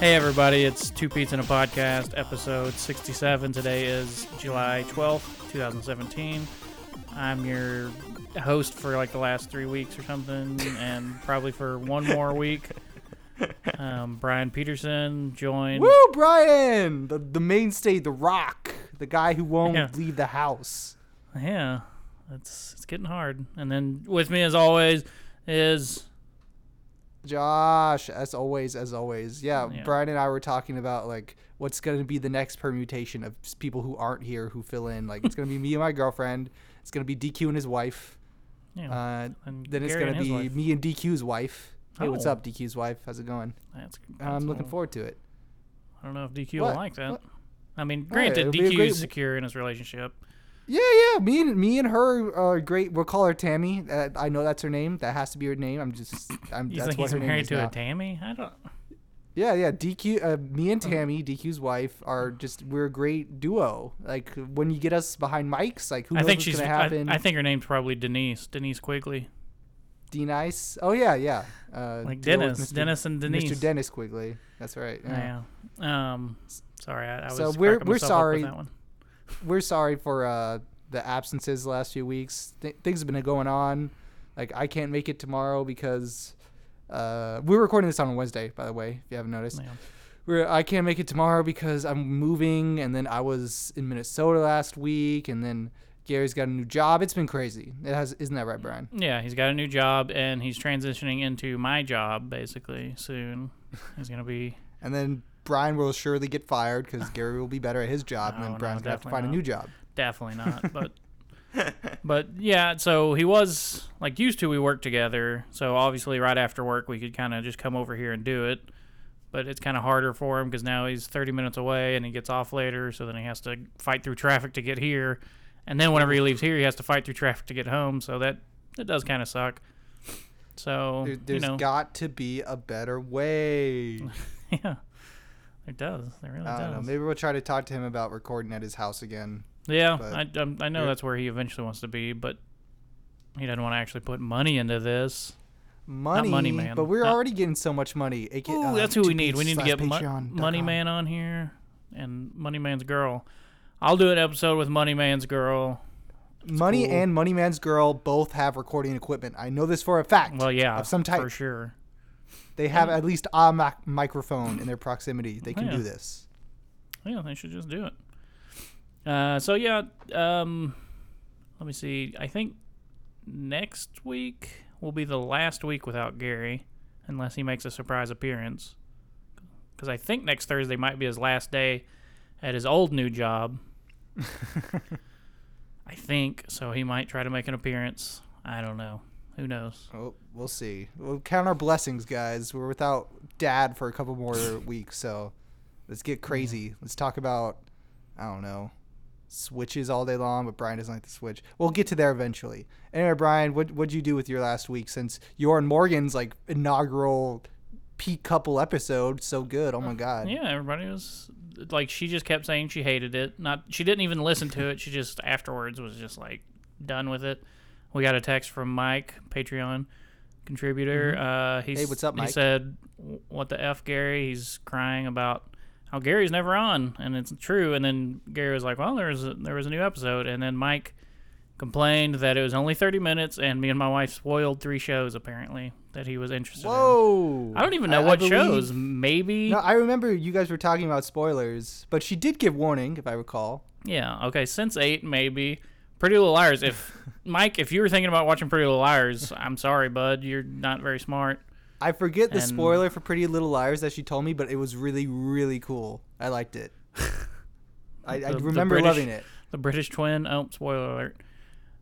Hey everybody, it's Two Pete's in a Podcast, episode 67. Today is July 12th, 2017. I'm your host for like the last three weeks or something, and probably for one more week. Um, Brian Peterson joined. Woo, Brian! The, the mainstay, the rock, the guy who won't Yeah. leave the house. Yeah, it's it's getting hard. And then with me, as always, is Josh, as always, as always. Yeah, Yeah. Brian and I were talking about like what's going to be the next permutation of people who aren't here who fill in. Like it's going to be me and my girlfriend. It's going to be DQ and his wife. know, Uh, and then it's going to be wife. me and DQ's wife. Hey, what's Oh. up, DQ's wife? How's it going? That's, I'm looking forward to it. I don't know if DQ What? will like that. What? I mean, granted, a DQ is secure in his relationship. Yeah, yeah. Me and me and her are great. We'll call her Tammy. Uh, I know that's her name. That has to be her name. I'm just. I'm. You that's think what he's her name married is to now. a Tammy? I don't. Yeah, yeah. DQ, uh, me and. Tammy, DQ's wife, are just we're a great duo. Like when you get us behind mics, like who I knows think what's she's. gonna I, happen? I think her name's probably Denise. Denise Quigley. D Nice. Oh yeah, yeah. Uh, Like Dennis. Mr. Dennis and Denise. Mr. Dennis Quigley. That's right. Yeah. Yeah. Um. Sorry, I, I was. So we're- we're myself up with sorry. That one. We're sorry for uh, the absences the last few weeks. Th- things have been going on. Like I can't make it tomorrow because uh, we're recording this on Wednesday, by the way, if you haven't noticed. Yeah. We're, I can't make it tomorrow because I'm moving, and then I was in Minnesota last week, and then Gary's got a new job. It's been crazy. It has, isn't that right, Brian? Yeah, he's got a new job and he's transitioning into my job basically soon. He's gonna be. And then Brian will surely get fired because Gary will be better at his job, and No, then no, Brian's gonna have to find a new job. Definitely not, but but yeah, so he was like used to we work together. So obviously right after work we could kind of just come over here and do it. But it's kind of harder for him because now he's 30 minutes away and he gets off later, so then he has to fight through traffic to get here. And then whenever he leaves here, he has to fight through traffic to get home. So that that does kind of suck. So There, you know, got to be a better way. yeah, it does. It really I don't know. does. Maybe we'll try to talk to him about recording at his house again. Yeah, I, um, I know that's where he eventually wants to be, but he doesn't want to actually put money into this. Money, Money Man. but we're Not- already getting so much money. AK, Ooh, uh, that's who we need. We need to get Mo- Money. Man on here and Money Man's girl. I'll do an episode with Money Man's girl. Money cool. and Money Man's girl both have recording equipment. I know this for a fact. Well, yeah, of some type. for sure. They have at least a mac- microphone in their proximity. They can Yeah. do this. Yeah, they should just do it. Uh, so yeah, um, let me see. I think next week will be the last week without Gary, unless he makes a surprise appearance. Because I think next Thursday might be his last day at his old new job. I think so. He might try to make an appearance. I don't know. Who knows? Oh, we'll see. We'll count our blessings, guys. We're without Dad for a couple more weeks, so let's get crazy. Let's talk about, I don't know, switches all day long. But Brian doesn't like the switch. We'll get to there eventually. Anyway, Brian, what what'd you do with your last week since your and Morgan's like inaugural peak couple episode? So good. Oh my uh, God. Yeah, everybody was like, she just kept saying she hated it. Not, she didn't even listen to it. She just afterwards was just like done with it. We got a text from Mike, Patreon contributor. Uh, he's, Mm-hmm. Hey, what's up, Mike? He said, "What the f, Gary?" He's crying about how Gary's never on, and it's true. And then Gary was like, "Well, there was a, there was a new episode," and then Mike complained that it was only 30 minutes, and me and my wife spoiled three shows apparently that he was interested in. Whoa. I don't even know I what believe- shows. Maybe. No, I remember you guys were talking about spoilers, but she did give warning, if I recall. Yeah. Okay. Since eight, maybe. Pretty Little Liars. If Mike, if you were thinking about watching Pretty Little Liars, I'm sorry, bud. You're not very smart. I forget the And- spoiler for Pretty Little Liars that she told me, but it was really, really cool. I liked it. I, I The- the remember British- loving it. The British twin. Oh, spoiler alert.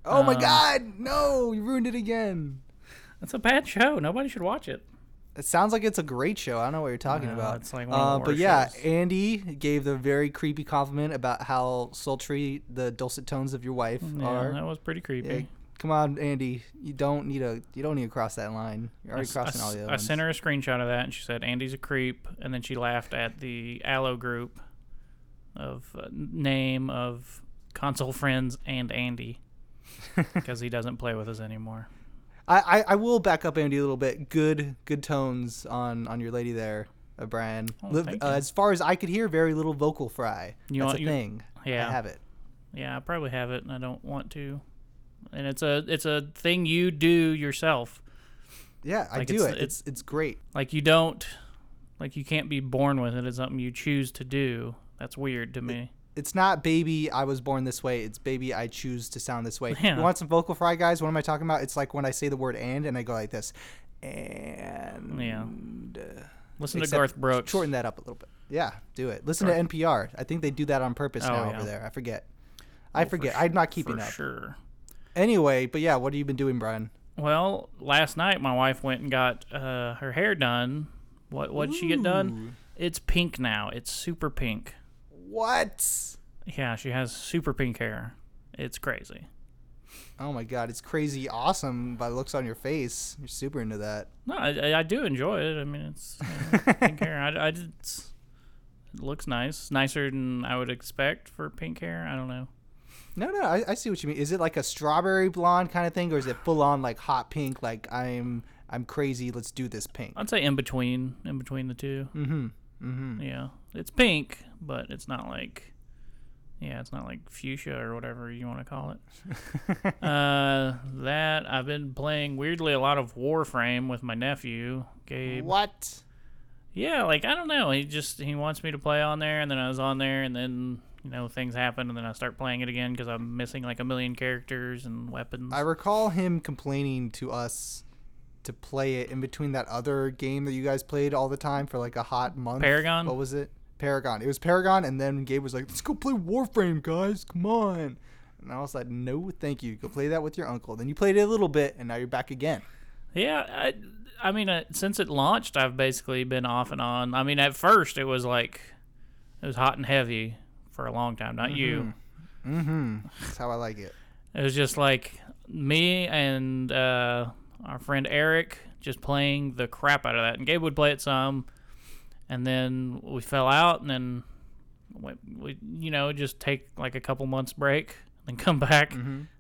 Oh my um, god, no, you ruined it again. That's a bad show. Nobody should watch it. It sounds like it's a great show. I don't know what you're talking No, about. it's like one of the uh, but yeah, shows. Andy gave the very creepy compliment about how sultry the dulcet tones of your wife Yeah, are. that was pretty creepy. Yeah, come on, Andy. You don't need to. You don't need to cross that line. You're I, already I crossing all the other I ones. sent her a screenshot of that, and she said Andy's a creep, and then she laughed at the Aloe group of uh, name of console friends and Andy because he doesn't play with us anymore. I, I, I will back up Andy a little bit. Good good tones on on your lady there. uh, Brian. Oh, uh, as far as I could hear, very little vocal fry. You That's want- a you- thing. Yeah. I have it. Yeah, I probably have it, and I don't want to. And it's a it's a thing you do yourself. Yeah, I do it's- it. It's it's great. Like you don't, like you can't be born with it. It's something you choose to do. That's weird to me. It's not baby. I was born this way. It's baby. I choose to sound this way. Yeah. You want some vocal fry, guys? What am I talking about? It's like when I say the word and and I go like this, and Yeah. uh, Listen to Garth Brooks. Shorten that up a little bit. Yeah, do it. Listen Garth- to NPR. I think they do that on purpose Oh, now yeah. over there. I forget. I Oh, forget. sh- I'm not keeping for up. sure. Anyway, but yeah, what have you been doing, Brian? Well, last night my wife went and got uh, her hair done. What what did she get done? It's pink now. It's super pink. What? Yeah, she has super pink hair. It's crazy. Oh my god, it's crazy awesome by the looks on your face. You're super into that. No, I, I- do enjoy it. I mean, it's pink hair. I, I just, it looks nice, nicer than I would expect for pink hair. I don't know. No, no, I, I see what you mean. Is it like a strawberry blonde kind of thing, or is it full on like hot pink? Like I'm, I'm crazy. Let's do this pink. I'd say in between, in between the two. Mm-hmm. Mm-hmm. Yeah, it's pink, but it's not like, yeah, it's not like fuchsia or whatever you want to call it. uh, that I've been playing weirdly a lot of Warframe with my nephew Gabe. What? Yeah, like I don't know. He just he wants me to play on there, and then I was on there, and then you know things happen, and then I start playing it again because I'm missing like a million characters and weapons. I recall him complaining to us to play it in between that other game that you guys played all the time for like a hot month. Paragon? What was it? Paragon. It was Paragon, and then Gabe was like, "Let's go play Warframe, guys. Come on." And I was like, "No, thank you. Go play that with your uncle." Then you played it a little bit, and now you're back again. yeah, I, I mean, uh, since it launched, I've basically been off and on. I mean, at first it was like it was hot and heavy for a long time. Not you. Mm-hmm. That's how I like it. It was just like me and uh, our friend Eric just playing the crap out of that. And Gabe would play it some, and then we fell out, and then we, we you know, just take like a couple months break, then come back.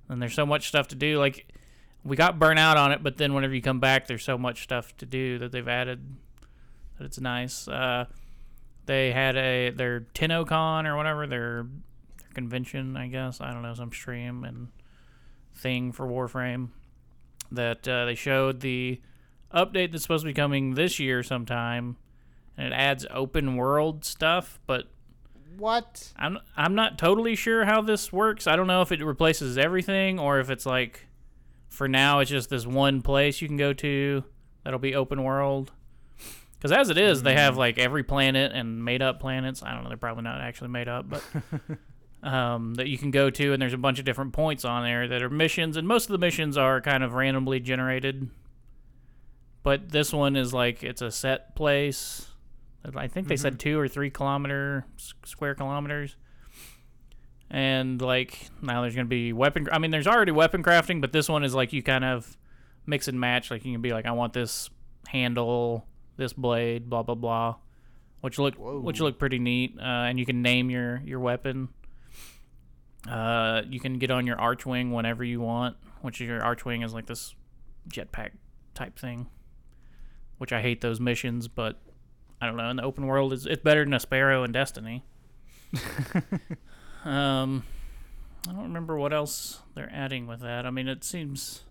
And there's so much stuff to do. Like we got burnt out on it, but then whenever you come back, there's so much stuff to do that they've added that it's nice. Uh, they had a their TennoCon or whatever their, their convention, I guess. I don't know some stream and thing for Warframe that uh, they showed the update that's supposed to be coming this year sometime, and it adds open world stuff, but What? I'm I'm not totally sure how this works. I don't know if it replaces everything or if it's like for now it's just this one place you can go to that'll be open world. Because as it is, they have like every planet and made up planets. I don't know, they're probably not actually made up, but um, that you can go to, and there's a bunch of different points on there that are missions, and most of the missions are kind of randomly generated. But this one is like it's a set place. I think they said two or three kilometer square kilometers. And like now there's gonna be weapon. I mean, there's already weapon crafting, but this one is like you kind of mix and match. Like you can be like, I want this handle, this blade, blah blah blah, which look which look pretty neat. Uh, and you can name your your weapon. Uh, you can get on your archwing whenever you want, which your archwing is like this jetpack type thing. Which I hate those missions, but I don't know. In the open world, it's, it's better than a sparrow in Destiny. um, I don't remember what else they're adding with that. I mean, it seems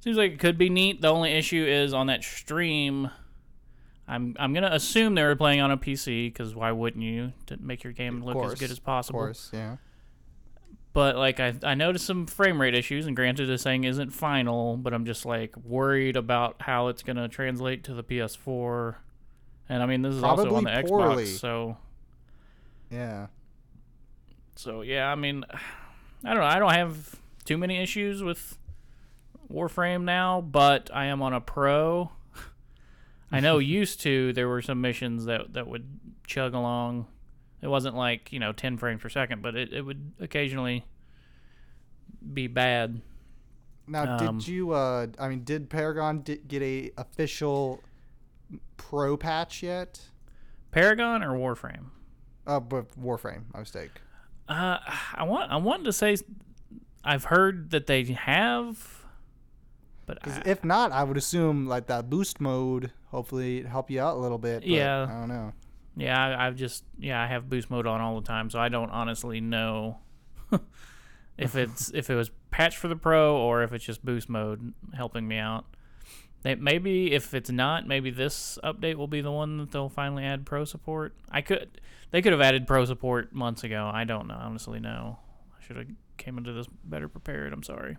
seems like it could be neat. The only issue is on that stream. I'm I'm gonna assume they were playing on a PC because why wouldn't you to make your game look course, as good as possible? Of course, yeah. But like I I noticed some frame rate issues, and granted this thing isn't final, but I'm just like worried about how it's gonna translate to the PS4. And I mean this is also on the poorly. Xbox, so Yeah. so yeah, I mean I don't know, I don't have too many issues with Warframe now, but I am on a pro. I know used to there were some missions that that would chug along. It wasn't like, you know, 10 frames per second, but it, it would occasionally be bad. Now, Um, did you? Uh, I mean, did Paragon di- get a official pro patch yet? Paragon or Warframe? Uh, but Warframe, my mistake. Uh, I want I wanted to say I've heard that they have. but I- if not, I would assume like that boost mode hopefully it'd help you out a little bit. but Yeah. I don't know. Yeah, I, I've just yeah I have boost mode on all the time, so I don't honestly know if it's if it was patched for the pro or if it's just boost mode helping me out. They, maybe if it's not, maybe this update will be the one that they'll finally add pro support. I could they could have added pro support months ago. I don't know honestly. No, I should have came into this better prepared. I'm sorry,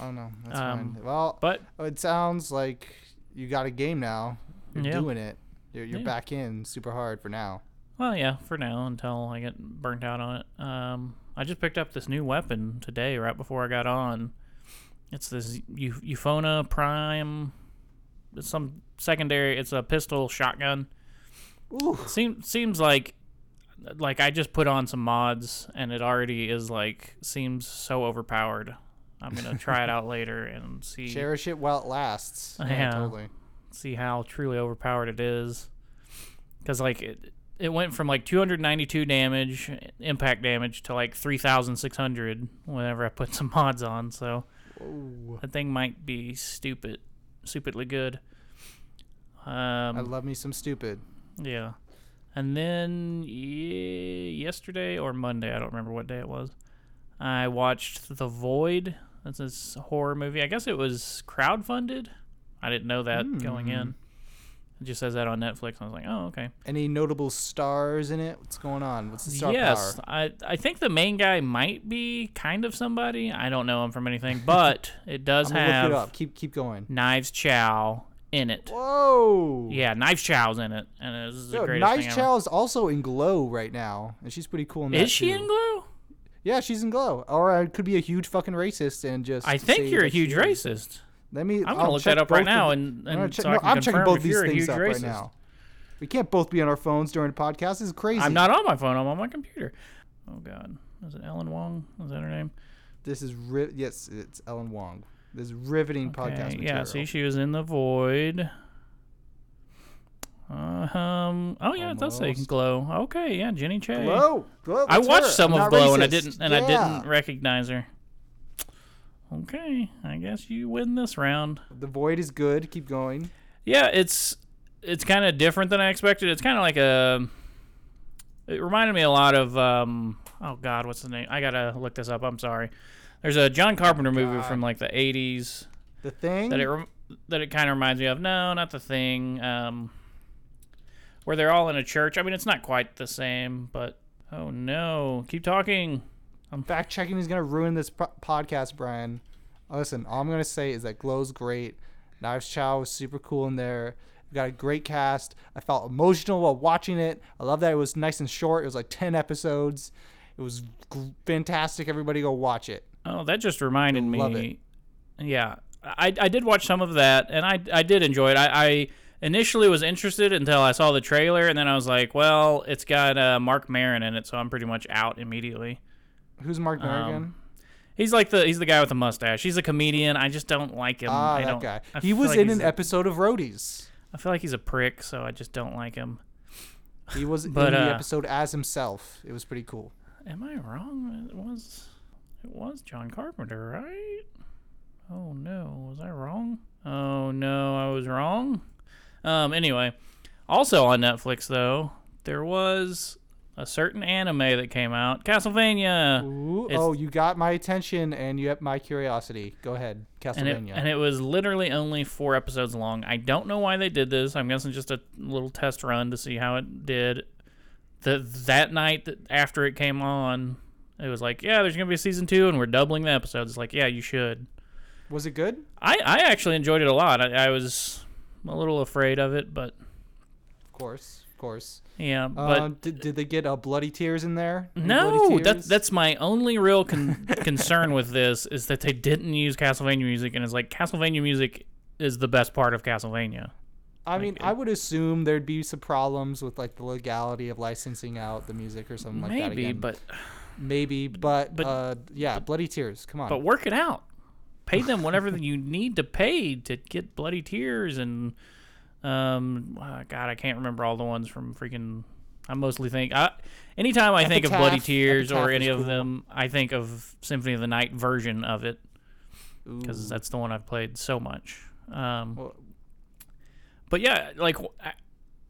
Oh no, that's Um, fine. Well, but it sounds like you got a game now. You're Yeah. doing it. You're, you're Yeah. back in super hard for now. Well, yeah, for now until I get burnt out on it. Um, I just picked up this new weapon today, right before I got on. It's this Eu- Euphona Prime. It's some secondary. It's a pistol shotgun. Ooh, Seems seems like like I just put on some mods and it already is like seems so overpowered. I'm gonna try it out later and see cherish it while it lasts. Yeah. totally. see how truly overpowered it is. Because like it, it went from like 292 damage, impact damage, to like 3,600 whenever I put some mods on. So Ooh. that thing might be stupid, stupidly good. I Um, love me some stupid. yeah, and then ye- yesterday or Monday, I don't remember what day it was. I watched The Void. That's this horror movie. I guess it was crowdfunded. I didn't know that going Hmm. in. It just says that on Netflix. I was like, oh, okay. Any notable stars in it? What's going on? What's the star yes, power? I I think the main guy might be kind of somebody. I don't know him from anything, but it does I'm gonna look have it up. Keep keep going. Knives Chau in it. Whoa. Yeah, Knives Chau's in it, and it is the greatest Knives thing. Chau is also in Glow right now, and she's pretty cool in that Is she too. in Glow? Yeah, she's in Glow. Or I could be a huge fucking racist and just. I think you're a huge is. racist. Let me. I'm gonna I'll look check that up right now, and, and check- so no, I'm checking both these things up racist. right now. We can't both be on our phones during a podcast. This is crazy. I'm not on my phone. I'm on my computer. Oh God, is it Ellen Wong? Is that her name? This is ri- yes, it's Ellen Wong. This is riveting podcast Okay, material. yeah. See, she was in the void. Uh, um. Oh yeah, it does say glow. Okay, yeah, Jenny Chey. Glow, Glow. I watched her. some of Glow and I didn't and I didn't recognize her. Okay, I guess you win this round. The void is good. Keep going. Yeah, it's it's kind of different than I expected. It's kind of like a. It reminded me a lot of um. Oh God, what's the name? I gotta look this up. I'm sorry. There's a John Carpenter movie God. from like the '80s The thing. that it that it kind of reminds me of. No, not the thing. Um, where they're all in a church. I mean, it's not quite the same, but oh no, keep talking. I'm fact checking is gonna ruin this po- podcast, Brian. Listen, all I'm gonna say is that Glow's great. Knives Chau was super cool in there. We got a great cast. I felt emotional while watching it. I love that it was nice and short. It was like ten episodes. It was g- fantastic. Everybody go watch it. Oh, that just reminded me. it. Yeah, I, I did watch some of that, and I I did enjoy it. I, I initially was interested until I saw the trailer, and then I was like, well, it's got uh, Marc Maron in it, so I'm pretty much out immediately. Who's Marc Maron Um. He's like the he's the guy with the mustache. He's a comedian. I just don't like him. Ah, I that don't, guy. I He was like in an a- episode of Roadies. I feel like he's a prick, so I just don't like him. He was But, in the uh, episode as himself. It was pretty cool. Am I wrong? It was it was John Carpenter, right? Oh no, was I wrong? Oh no, I was wrong. Um anyway, also on Netflix though, there was a certain anime that came out, Castlevania. Ooh, oh, you got my attention and you have my curiosity. Go ahead, And it, Castlevania. and it was literally only four episodes long. I don't know why they did this. I'm guessing just a little test run to see how it did. The that night after it came on, it was like, yeah, there's gonna be a season two, and we're doubling the episodes. It's like, yeah, you should. was it good? I I actually enjoyed it a lot. I, I was a little afraid of it, but Of course, course. yeah, but. um, did, did they get uh, bloody tears in there? Any no, that's that's my only real con- concern with this is that they didn't use Castlevania music, and it's like Castlevania music is the best part of Castlevania. I mean, like, I would assume there'd be some problems with like the legality of licensing out the music or something like that. Maybe, but maybe, but, but- uh, yeah, bloody tears. Come on. but work it out. Pay them whatever you need to pay to get bloody tears and um uh, God, I can't remember all the ones from freaking. I mostly think I anytime I think of bloody Epitaph- tears or any is of cool. them, I think of Symphony of the Night version of it. because that's the one I've played so much. Um, Well- but yeah, like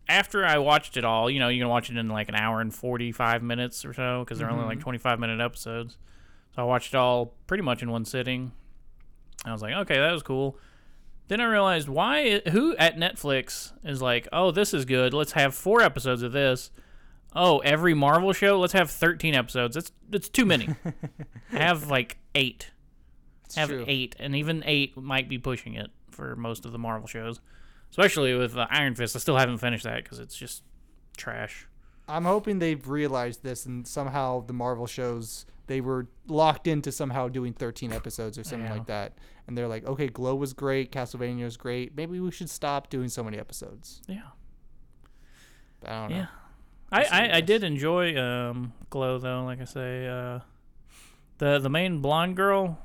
after I watched it all, you know, you can watch it in like an hour and forty five minutes or so because they're only like Mhm. twenty five minute episodes. So I watched it all pretty much in one sitting. I was like, okay, that was cool. Then I realized why who at Netflix is like, oh, this is good. Let's have four episodes of this. Oh, every Marvel show, let's have thirteen episodes. That's that's too many. have like eight. It's have true. eight, and even eight might be pushing it for most of the Marvel shows, especially with uh, Iron Fist. I still haven't finished that because it's just trash. I'm hoping they've realized this and somehow the Marvel shows they were locked into somehow doing 13 episodes or something like that. And they're like, okay, Glow was great, Castlevania was great. Maybe we should stop doing so many episodes. Yeah, But I don't know. yeah. I, I, I did enjoy um, Glow though. Like I say, uh, the the main blonde girl,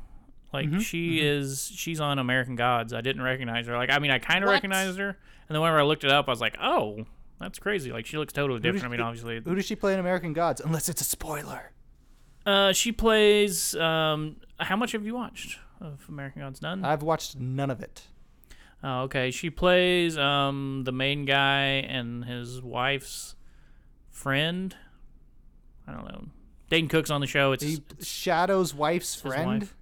like Mhm, she is she's on American Gods. I didn't recognize her. Like I mean, I kind of recognized her, and then whenever I looked it up, I was like, oh, that's crazy. Like she looks totally different. I mean, obviously, Who does she play in American Gods? Unless it's a spoiler. Uh, she plays. Um, how much have you watched of American Gods? None. I've watched none of it. Oh, okay. She plays um the main guy and his wife's friend. I don't know. Dayton Cook's on the show. It's He, Shadow's wife's it's friend. wife.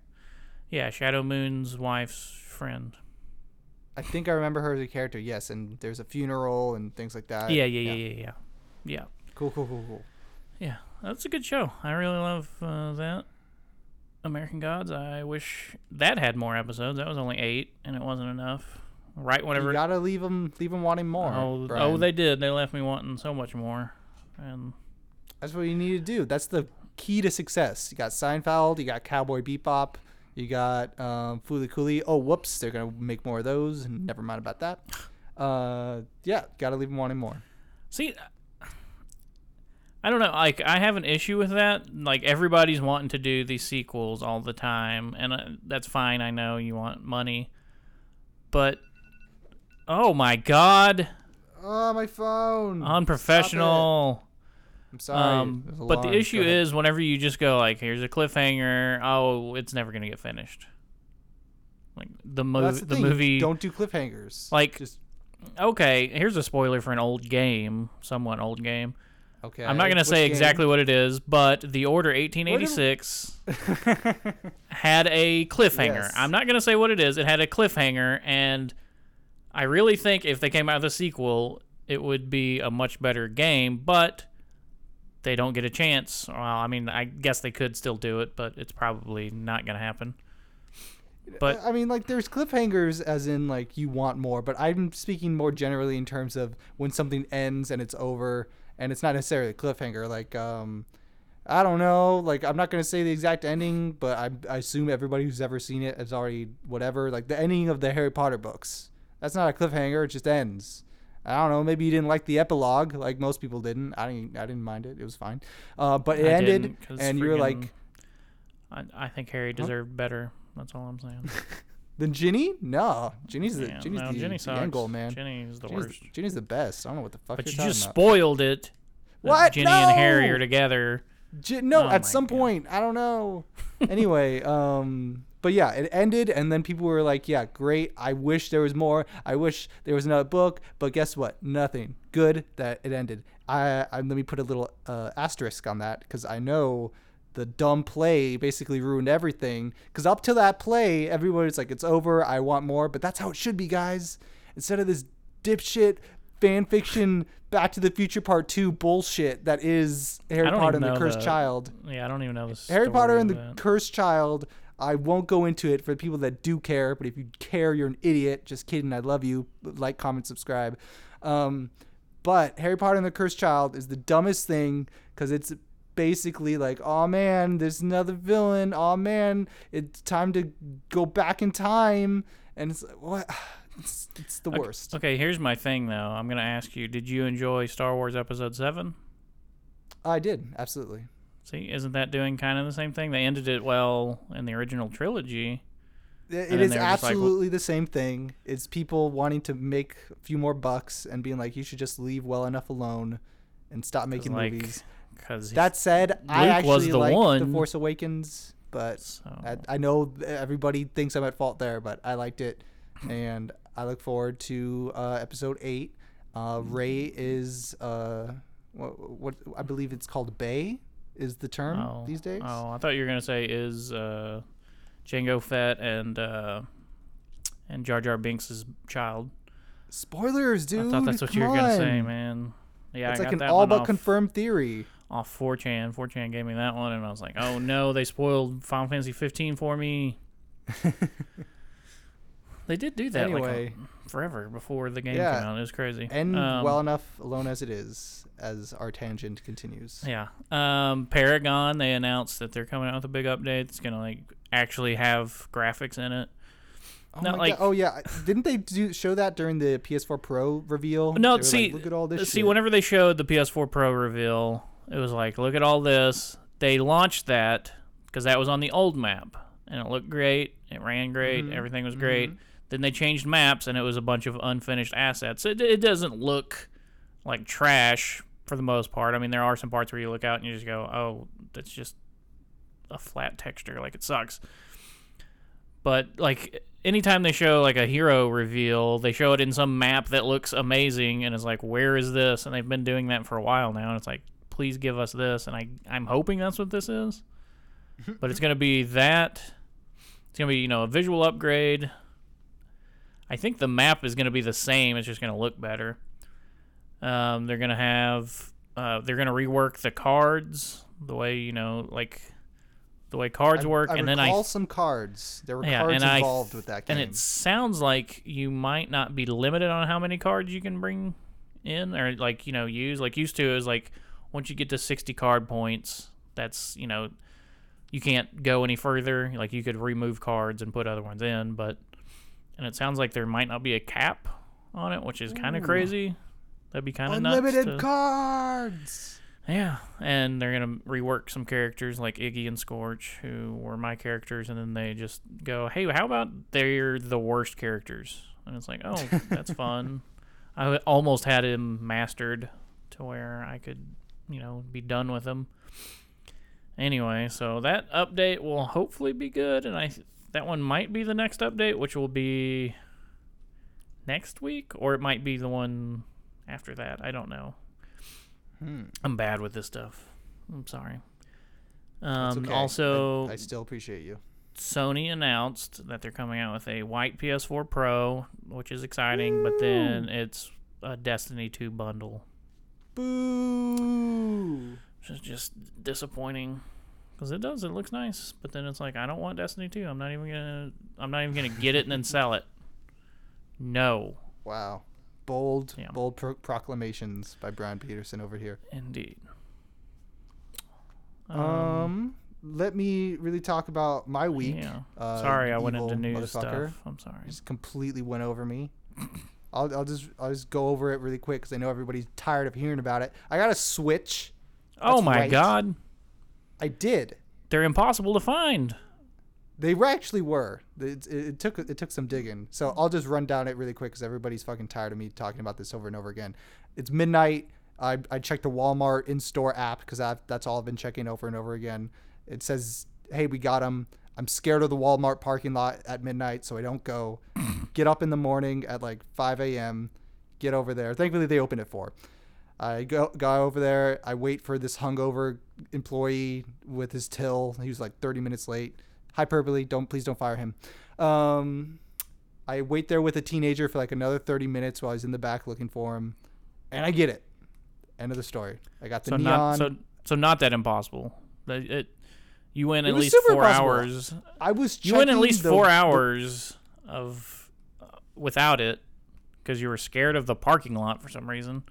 Yeah, Shadow Moon's wife's friend. I think I remember her as a character. Yes, and there's a funeral and things like that. yeah, yeah, yeah, yeah, yeah, yeah. Cool, cool, cool, cool. Yeah, that's a good show. I really love uh, that. American Gods. I wish that had more episodes. That was only eight, and it wasn't enough. Right whenever. You gotta leave them, leave them wanting more. oh, oh, they did. They left me wanting so much more. And That's what you need to do. That's the key to success. You got Seinfeld, you got Cowboy Bebop, you got um, Fooly Cooly. Oh, whoops, they're gonna make more of those. Never mind about that. Uh, yeah, gotta leave them wanting more. See, I don't know. Like, I have an issue with that. Like, everybody's wanting to do these sequels all the time, and uh, that's fine. I know you want money, but oh my god, Oh, my phone. unprofessional. I'm sorry. Um, It was a but the issue is whenever you just go like, "Here's a cliffhanger," oh, it's never gonna get finished. Like the movie, the, thing. movie. Don't do cliffhangers. Like- just okay, here's a spoiler for an old game, somewhat old game. Okay. I'm not gonna say game? exactly what it is, but the Order 1886 had a cliffhanger. Yes. I'm not gonna say what it is. It had a cliffhanger, and I really think if they came out with a sequel, it would be a much better game. But they don't get a chance. Well, I mean, I guess they could still do it, but it's probably not gonna happen. But I mean, like, there's cliffhangers, as in, like, you want more, but I'm speaking more generally in terms of when something ends and it's over, and it's not necessarily a cliffhanger. Like, um, I don't know. Like, I'm not going to say the exact ending, but I, I assume everybody who's ever seen it has already, whatever. Like, the ending of the Harry Potter books. That's not a cliffhanger, it just ends. I don't know. Maybe you didn't like the epilogue, like most people didn't. I didn't. I didn't mind it. It was fine. Uh, but it I ended, and you're like, I, I think Harry deserved better. That's all I'm saying. then Ginny? No, Ginny's the Yeah, Ginny's no, the, Ginny the end goal, man. Ginny's the Ginny's, worst. Ginny's the best. I don't know what the fuck But you just about. spoiled it. What? Ginny and Harry are together. Gi- no, Oh at some God. point, I don't know. anyway, um, but yeah, it ended, and then people were like, "Yeah, great. I wish there was more. I wish there was another book." But guess what? Nothing. Good that it ended. I, I let me put a little uh, asterisk on that because I know the dumb play basically ruined everything. Because up to that play, everybody's like, "It's over. I want more." But that's how it should be, guys. Instead of this dipshit fan fiction Back to the Future Part Two bullshit that is Harry Potter and the Cursed the Child. Yeah, I don't even know this. Harry Potter and the that. Cursed Child. I won't go into it for the people that do care, but if you care, you're an idiot. Just kidding. I love you. Like, comment, subscribe. Um, but Harry Potter and the Cursed Child is the dumbest thing because it's basically like, oh man, there's another villain. Oh man, it's time to go back in time. And it's like, what? It's, it's the worst. Okay, here's my thing though. I'm gonna ask you: Did you enjoy Star Wars Episode Seven? I did absolutely. See, isn't that doing kind of the same thing? They ended it well in the original trilogy. It is And It then is they were just like, absolutely the same thing. It's people wanting to make a few more bucks and being like, you should just leave well enough alone and stop making like, movies. Because That said, I actually was the like The Force Awakens. but So I, I know everybody thinks I'm at fault there, but I liked it, and I look forward to uh, episode eight. Uh, Rey is uh, what, what I believe it's called Bay is the term oh, these days. Oh, I thought you were gonna say is uh, Jango Fett and uh, and Jar Jar Binks' child. Spoilers, dude. I thought that's what come you were gonna say, man. Yeah, It's like got an all but off. confirmed theory. Off 4chan. 4chan gave me that one, and I was like, oh no, they spoiled Final Fantasy 15 for me. They did do that Anyway. like forever before the game Yeah. came out. It was crazy. And Um, well enough alone as it is, as our tangent continues. Yeah. Um, Paragon, they announced that they're coming out with a big update. It's gonna like actually have graphics in it. Oh, No, my like- God. oh yeah, didn't they do show that during the PS4 Pro reveal? No, see- like, look at all this. See, shit." whenever they showed the PS4 Pro reveal, it was like, look at all this. They launched that because that was on the old map, and it looked great. It ran great. Mhm, Everything was great. Then they changed maps, and it was a bunch of unfinished assets. It, it doesn't look like trash for the most part. I mean, there are some parts where you look out and you just go, oh, that's just a flat texture. Like, it sucks. But, like, anytime they show, like, a hero reveal, they show it in some map that looks amazing, and it's like, where is this? And they've been doing that for a while now, and it's like, please give us this. And I, I'm hoping that's what this is. but it's going to be that. It's going to be, you know, a visual upgrade. I think the map is going to be the same. It's just going to look better. Um, they're going to have, uh, they're going to rework the cards the way, you know, like the way cards I, work. I and then I some cards. There were Yeah, cards and I involved with that game. and it sounds like you might not be limited on how many cards you can bring in or like you know use like used to is like once you get to 60 card points that's you know you can't go any further like you could remove cards and put other ones in but and it sounds like there might not be a cap on it which is kind of crazy that'd be kind of nuts Unlimited to- cards. yeah, and they're gonna rework some characters like Iggy and Scorch, who were my characters, and then they just go, "Hey, how about they're the worst characters?" And it's like, "Oh, that's fun." I almost had him mastered to where I could, you know, be done with them. Anyway, so that update will hopefully be good, and I that one might be the next update, which will be next week, or it might be the one after that. I don't know. Hmm. I'm bad with this stuff. I'm sorry. Um, okay. Also, I, I still appreciate you. Sony announced that they're coming out with a white PS4 Pro, which is exciting, but then it's a Destiny 2 bundle, Boo. which is just disappointing. Because it does, it looks nice, but then it's like I don't want Destiny 2. I'm not even gonna, I'm not even gonna get it and then sell it. No, Wow. Bold, Yeah. bold pro- proclamations by Brian Peterson over here. indeed. Um, let me really talk about my week. yeah. Uh, Sorry, I went into news stuff. I'm sorry. Just completely went over me. I'll, I'll just I'll just go over it really quick because I know everybody's tired of hearing about it. I got a Switch. Oh my right. God, I did. they're impossible to find. They actually were. It, it, it took it took some digging. So I'll just run down it really quick because everybody's fucking tired of me talking about this over and over again. It's midnight. I, I checked the Walmart in store app because that's all I've been checking over and over again. It says, "Hey, we got them." I'm scared of the Walmart parking lot at midnight, so I don't go. get up in the morning at like 5 a.m. Get over there. Thankfully, they open at four. I go go over there. I wait for this hungover employee with his till. He was like 30 minutes late. Hyperbole. Don't please don't fire him. Um, I wait there with a teenager for like another 30 minutes while he's in the back looking for him, and I get it. End of the story. I got the so neon. not so so not that impossible. It you went at least four impossible. hours. I was. You went at least the- four the- hours of uh, without it because you were scared of the parking lot for some reason.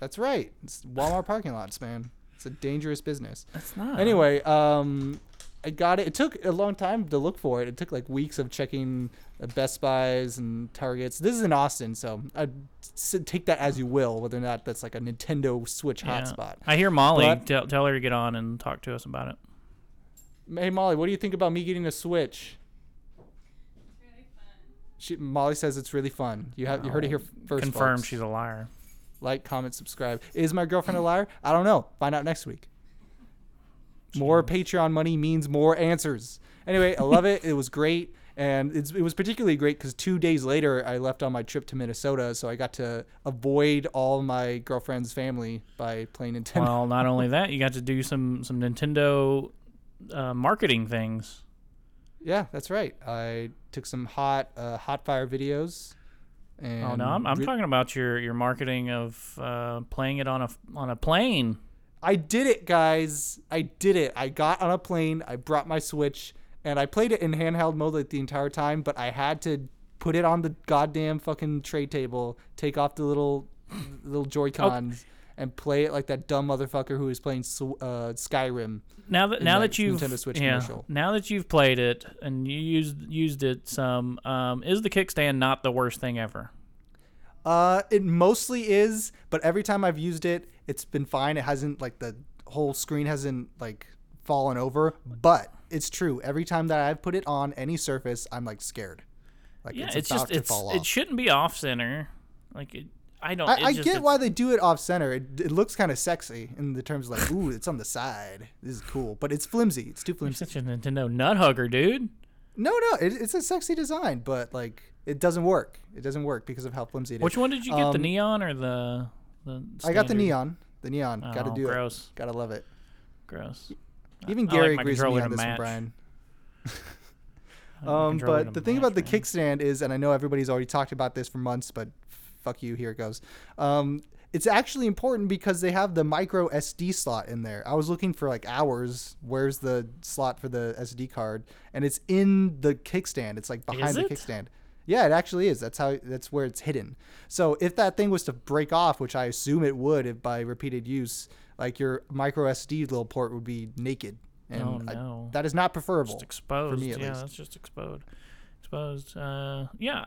That's right. It's Walmart parking lots, man. It's a dangerous business. That's not Anyway, um, I got it. It took a long time to look for it. It took like weeks of checking uh, Best Buys and Targets. This is in Austin, so I'd take that as you will, whether or not that's like a Nintendo Switch Yeah. hotspot. I hear Molly But- tell, tell her to get on and talk to us about it. Hey Molly, what do you think about me getting a Switch? It's really fun. she, Molly says it's really fun. You have you heard it here oh, first. Confirm folks. she's a liar. like, comment, subscribe. Is my girlfriend a liar? I don't know. Find out next week. More Patreon money means more answers. Anyway, I love it. It was great. And it's, it was particularly great because two days later, I left on my trip to Minnesota. So I got to avoid all my girlfriend's family by playing Nintendo. Well, not only that, you got to do some some Nintendo uh, marketing things. Yeah, that's right. I took some hot uh, hot fire videos. And oh no, I'm, I'm re- talking about your your marketing of uh, playing it on a on a plane. I did it, guys. I did it. I got on a plane. I brought my Switch, and I played it in handheld mode like the entire time. But I had to put it on the goddamn fucking tray table, take off the little little Joy Cons, and play it like that dumb motherfucker who is playing uh, Skyrim. Now that now that that you've Nintendo Switch yeah, commercial. now that you've played it and you used used it some, um, is the kickstand not the worst thing ever? Uh, it mostly is, but every time I've used it, it's been fine. It hasn't like the whole screen hasn't like fallen over. But it's true. Every time that I've put it on any surface, I'm like scared. Like Yeah, it's, it's, just to it's it shouldn't be off center. Like it, I don't. I, it I just, get why they do it off center. It, it looks kind of sexy in the terms of like, ooh, it's on the side. This is cool, but it's flimsy. It's too You're flimsy. such a Nintendo nut hugger, dude. No, no, it, it's a sexy design, but like it doesn't work. It doesn't work because of how flimsy it is. Which one did you get? the Um, neon or the the? I got the neon. The neon. Got to Oh, do it. gross. Gotta love it. Gross. Even I like Gary my agrees with me on this one. Brian. Like Um, but the thing about the man. kickstand is, and I know everybody's already talked about this for months, but fuck you, here it goes. Um, it's actually important because they have the micro SD slot in there. I was looking for like hours. Where's the slot for the SD card? And it's in the kickstand. It's like behind Is the it? kickstand. Yeah, it actually is. That's how. That's where it's hidden. So if that thing was to break off, which I assume it would, if by repeated use, like your micro SD little port would be naked, and Oh I- no. that is not preferable. just exposed. me, at yeah, least. that's just exposed. Exposed. Uh, yeah.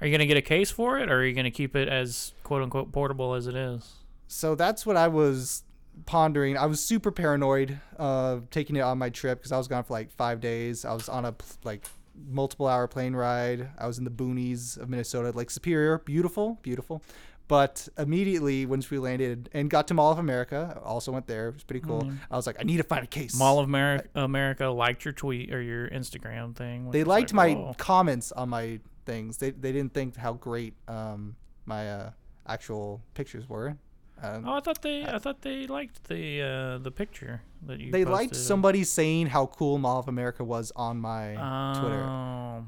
Are you gonna get a case for it, or are you gonna keep it as quote unquote portable as it is? so that's what I was pondering. I was super paranoid uh, taking it on my trip because I was gone for like five days. I was on a like multiple hour plane ride. I was in the boonies of Minnesota, like Superior, beautiful, beautiful. But immediately once we landed and got to Mall of America, also went there. It was pretty cool. I was like, I need to find a case. Mall of America, America liked your tweet or your Instagram thing. they liked like, my whoa. comments on my things. They they didn't think how great um, my uh, actual pictures were. Um, Oh, I thought they. I thought they liked the uh, the picture that you. they liked somebody saying how cool Mall of America was on my Twitter. Oh,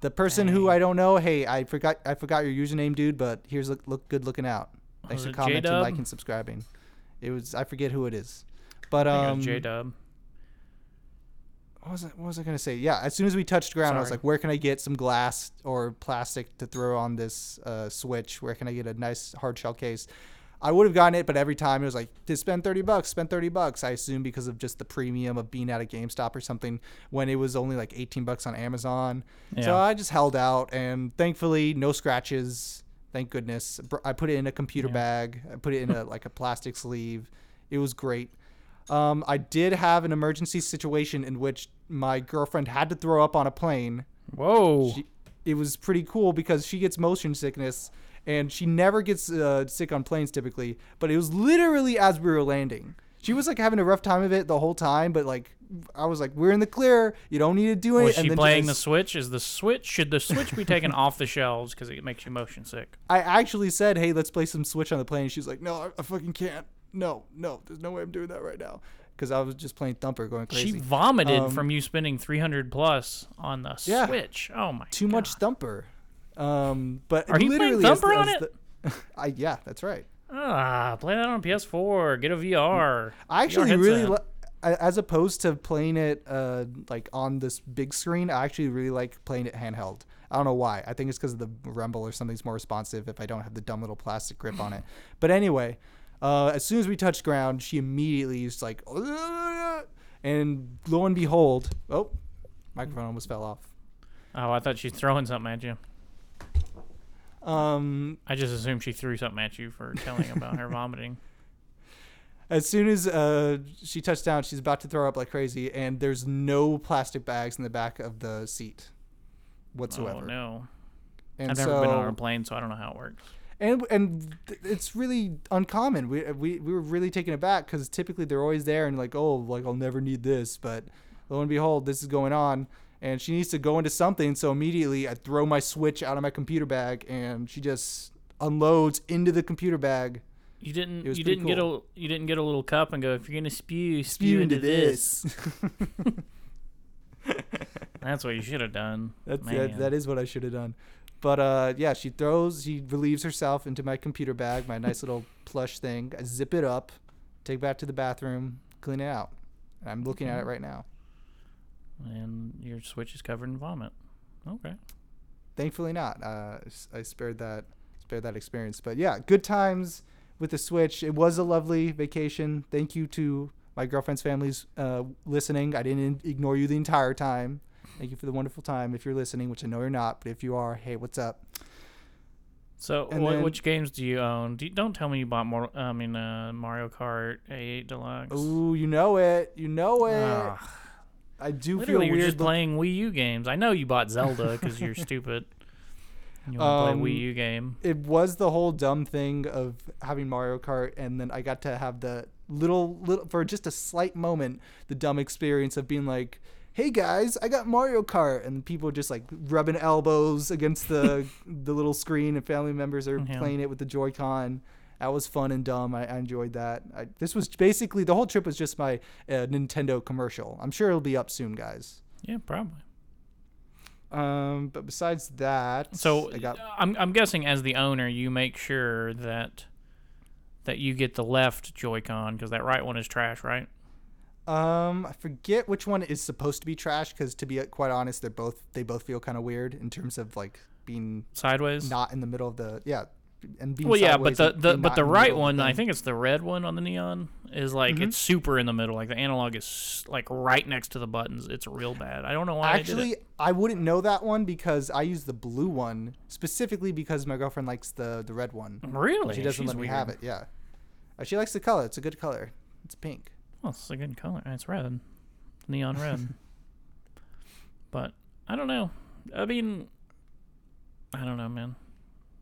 The person who I don't know, hey, I forgot I forgot your username, dude, but here's look, look good looking out. Thanks Was for commenting, J-Dub? liking, subscribing. It was I forget who it is, but I um, J Dub. What was I, what was I gonna say? Yeah, as soon as we touched ground, I was like, where can I get some glass or plastic to throw on this uh, switch? Where can I get a nice hard shell case? I would have gotten it, but every time it was like, to spend 30 bucks, spend 30 bucks. I assume because of just the premium of being at a GameStop or something when it was only like 18 bucks on Amazon. So I just held out and thankfully no scratches. Thank goodness. I put it in a computer Yeah. bag. I put it in a like a plastic sleeve. It was great. Um, I did have an emergency situation in which my girlfriend had to throw up on a plane. Whoa. She, it was pretty cool because she gets motion sickness and she never gets uh, sick on planes typically. But it was literally as we were landing. She was like having a rough time of it the whole time, but like I was like, "We're in the clear. You don't need to do it." was she playing the just- Switch? Is the Switch should the Switch be taken off the shelves because it makes you motion sick? I actually said, "Hey, let's play some Switch on the plane." She's like, "No, I, I fucking can't. No, no, there's no way I'm doing that right now." Because I was just playing Thumper, going crazy. She vomited Um, from you spending three hundred plus on the Yeah. Switch. Oh my! Too much Thumper. Um, but Are you playing literally as Thumper on as it? the- I yeah, that's right. Ah, play that on PS4. Get a VR. I VR actually really, headset. li- as opposed to playing it uh, like on this big screen, I actually really like playing it handheld. I don't know why. I think it's because of the rumble or something's more responsive if I don't have the dumb little plastic grip on it. But anyway, uh, as soon as we touched ground, she immediately is like, and lo and behold, oh, microphone almost fell off. Oh, I thought she's throwing something at you. Um, I just assumed she threw something at you for telling about her vomiting. as soon as uh, she touched down, she's about to throw up like crazy, and there's no plastic bags in the back of the seat whatsoever. Oh no! And I've never so, been on a plane, so I don't know how it works. And and it's really uncommon. We uh, we, we were really taken aback because typically they're always there and like oh like I'll never need this, but lo and behold, this is going on, and she needs to go into something. So immediately I throw my switch out of my computer bag, and she just unloads into the computer bag. You didn't. You didn't get a. You didn't get a little cup and go. If you're gonna spew, spew, into, this. That's what you should have done. That's that, that is what I should have done. But uh, yeah, she throws, she relieves herself into my computer bag, my nice little plush thing. I zip it up, take it back to the bathroom, clean it out. I'm looking at it right now. and your switch is covered in vomit. Okay. Thankfully not. Uh, I spared that spared that experience. But yeah, good times with the Switch. It was a lovely vacation. Thank you to my girlfriend's families uh, listening. I didn't ignore you the entire time. Thank you for the wonderful time. If you're listening, which I know you're not, but if you are, hey, what's up? So, And then- which games do you own? Do don't tell me you bought more. I mean, uh, Mario Kart 8 Deluxe. Ooh, you know it. You know it. Ugh. I do Literally, feel you're just look- playing Wii U games. I know you bought Zelda because you're stupid. You want to Um, play Wii U game. it was the whole dumb thing of having Mario Kart, and then I got to have the little, little for just a slight moment, the dumb experience of being like, "Hey guys, I got Mario Kart," and people just like rubbing elbows against the the little screen, and family members are Yeah. playing it with the Joy-Con. That was fun and dumb. I, I enjoyed that. I, this was basically the whole trip was just my uh, Nintendo commercial. I'm sure it'll be up soon, guys. Yeah, probably. Um, but besides that, So I got I'm I'm guessing as the owner, you make sure that that you get the left Joy-Con because that right one is trash, right? Um, I forget which one is supposed to be trash because, to be quite honest, they're both they both feel kind of weird in terms of like being Sideways. not in the middle of the yeah, and being well, yeah, but the, the but the right of one, I think it's the red one on the neon, is like Mhm. it's super in the middle. Like the analog is like right next to the buttons. It's real bad. I don't know why. Actually, it. I wouldn't know that one because I use the blue one specifically because my girlfriend likes the the red one. really, She doesn't She's let me weird. have it. Yeah, Uh, she likes the color. It's a good color. It's pink. Oh, well, it's a good color. It's red, neon red. but I don't know. I mean, I don't know, man.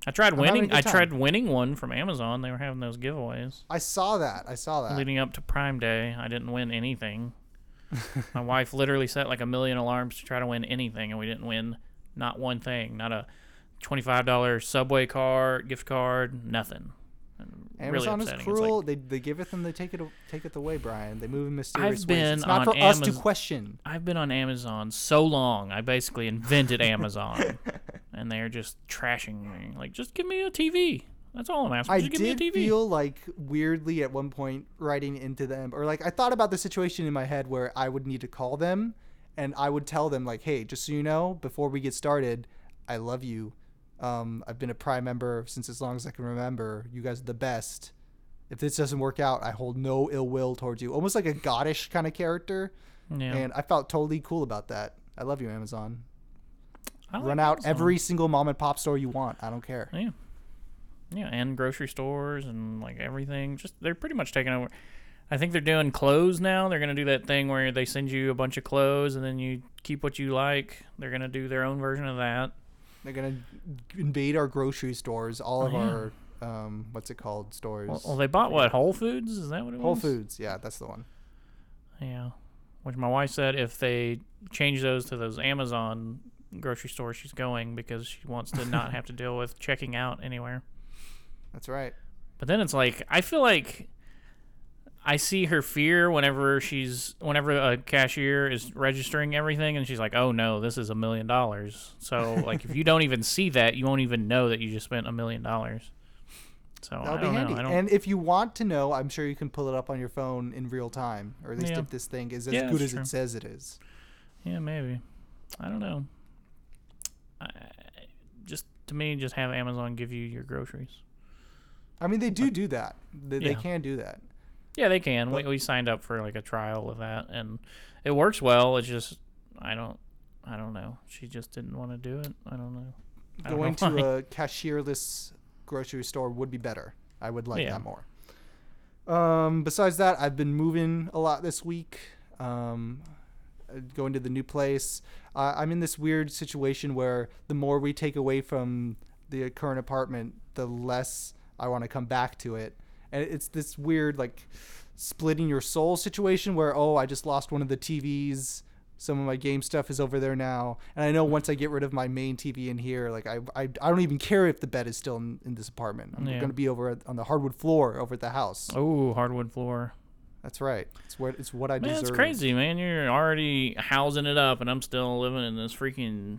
I tried I'm winning. I tried winning one from Amazon. They were having those giveaways I saw that. I saw that. leading up to Prime Day. I didn't win anything. My wife literally set like a million alarms to try to win anything, and we didn't win not one thing. Not a twenty-five dollar Subway card, gift card, nothing. And really Amazon is. It's like- cruel. they they give it and they take it take it away, Brian. They move in mysterious I've ways. been It's not on for us to question. I've been on Amazon so long. I basically invented Amazon, and they're just trashing me. Like, just give me a TV. That's all I'm asking. I Just give me a did feel like weirdly at one point writing into them, or like I thought about the situation in my head where I would need to call them, and I would tell them like, "Hey, just so you know, before we get started, I love you. Um, I've been a Prime member since as long as I can remember. You guys are the best. If this doesn't work out, I hold no ill will towards you. Almost like a goddish kind of character, yeah. and I felt totally cool about that. I love you, Amazon. I like Run out Amazon. every single mom and pop store you want. I don't care. Yeah. Yeah, and grocery stores and like everything. Just they're pretty much taking over. I think they're doing clothes now. They're gonna do that thing where they send you a bunch of clothes and then you keep what you like. They're gonna do their own version of that. They're gonna invade our grocery stores, all Oh, of yeah. our um, what's it called stores? Well, well, they bought what Whole Foods? Is that what it Whole was? Whole Foods, yeah, that's the one. Yeah. Which my wife said if they change those to those Amazon grocery stores, she's going because she wants to not have to deal with checking out anywhere. That's right. But then it's like I feel like I see her fear whenever she's whenever a cashier is registering everything and she's like, "Oh no, this is a million dollars." So like if you don't even see that, you won't even know that you just spent a million dollars. So That'll I be don't handy. know. I don't. And if you want to know, I'm sure you can pull it up on your phone in real time, or at least Yeah. if this thing is as Yeah, good as true. it says it is. Yeah, maybe. I don't know. I, just to me, just have Amazon give you your groceries. I mean, they do do that. They, they Yeah. can do that. Yeah, they can. We, But- we signed up for like a trial of that, and it works well. It's just I don't, I don't know. She just didn't want to do it. I don't know. I don't Going know why. to a cashierless grocery store would be better. I would like Yeah. that more. Um, besides that, I've been moving a lot this week. Um, going to the new place. Uh, I'm in this weird situation where the more we take away from the current apartment, the less I want to come back to it. And it's this weird like splitting your soul situation where oh, I just lost one of the TVs. Some of my game stuff is over there now, and I know mm. once I get rid of my main TV in here, like I, I, I don't even care if the bed is still in, in this apartment. I'm Yeah. gonna be over at, on the hardwood floor over at the house. Oh, hardwood floor. That's right. It's what it's what I Man, deserve. it's crazy, man. You're already housing it up, and I'm still living in this freaking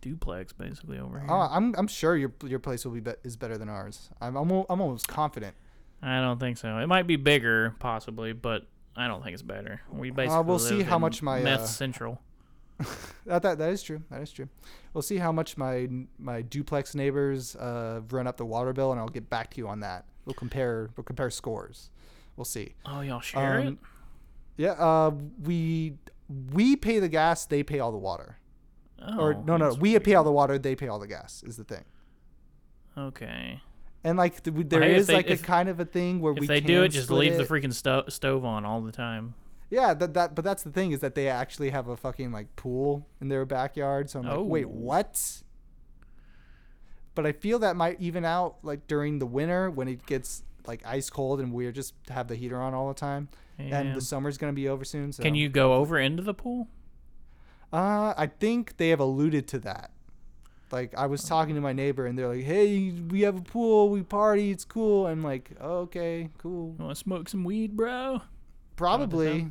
duplex, basically over here. Oh, I'm I'm sure your your place will be, be is better than ours. I'm I'm, I'm almost confident. I don't think so. It might be bigger, possibly, but I don't think it's better. We basically we'll see how much my, meth uh, central. That, that that is true. That is true. We'll see how much my my duplex neighbors uh, run up the water bill, and I'll get back to you on that. We'll compare we'll compare scores. We'll see. Oh, y'all share it? Um, Yeah. Uh, we we pay the gas, they pay all the water. Oh, or no, no, we pay all the water, they pay all the gas. Is the thing. Okay. And like the, there hey, is they- like if- a kind of a thing where If we they do it, just leave it. the freaking sto- stove on all the time. Yeah, that that but that's the thing is that they actually have a fucking like pool in their backyard. So I'm like, wait, Oh. what? But I feel that might even out like during the winter when it gets like ice cold and we're just have the heater on all the time. Yeah. And the summer's gonna be over soon. So Can you go over into the pool? Uh, I think they have alluded to that. Like I was talking to my neighbor and they're like, "Hey, we have a pool, we party, it's cool." I'm like, "Okay, cool." Want to smoke some weed, bro? Probably.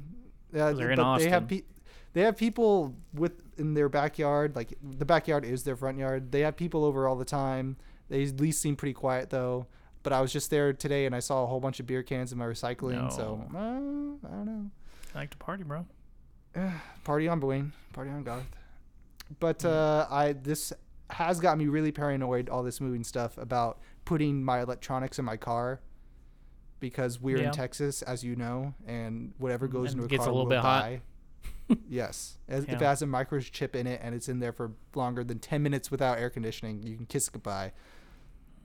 Yeah, they're in but they have Austin. pe- they have people with in their backyard. Like the backyard is their front yard. They have people over all the time. They at least seem pretty quiet though. But I was just there today and I saw a whole bunch of beer cans in my recycling. So uh, I don't know. I like to party, bro. Party on, Wayne. Party on, Garth. But uh, I this has got me really paranoid. All this moving stuff about putting my electronics in my car because we're Yeah. in Texas, as you know, and whatever goes And into a gets car a little will bit hot. die. yes, As- if it has a microchip in it and it's in there for longer than ten minutes without air conditioning, you can kiss goodbye.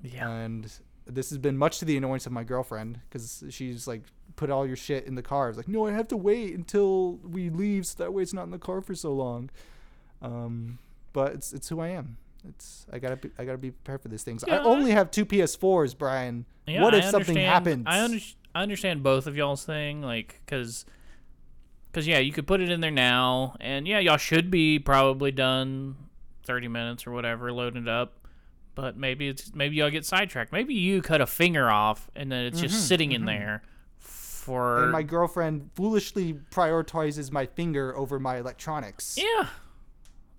Yeah. And this has been much to the annoyance of my girlfriend because she's like, put all your shit in the car. I was like, no, I have to wait until we leave so that way it's not in the car for so long. Um, but it's it's who I am. It's I gotta be I gotta be prepared for these things. Yeah, I I- only have two PS4s, Brian. Yeah, what if something happens? I, under, I understand both of y'all's thing, like, cause, cause yeah, you could put it in there now, and yeah, y'all should be probably done thirty minutes or whatever, loading it up. But maybe it's maybe y'all get sidetracked. Maybe you cut a finger off, and then it's just mm-hmm, sitting in mm-hmm. there for and my girlfriend foolishly prioritizes my finger over my electronics. yeah.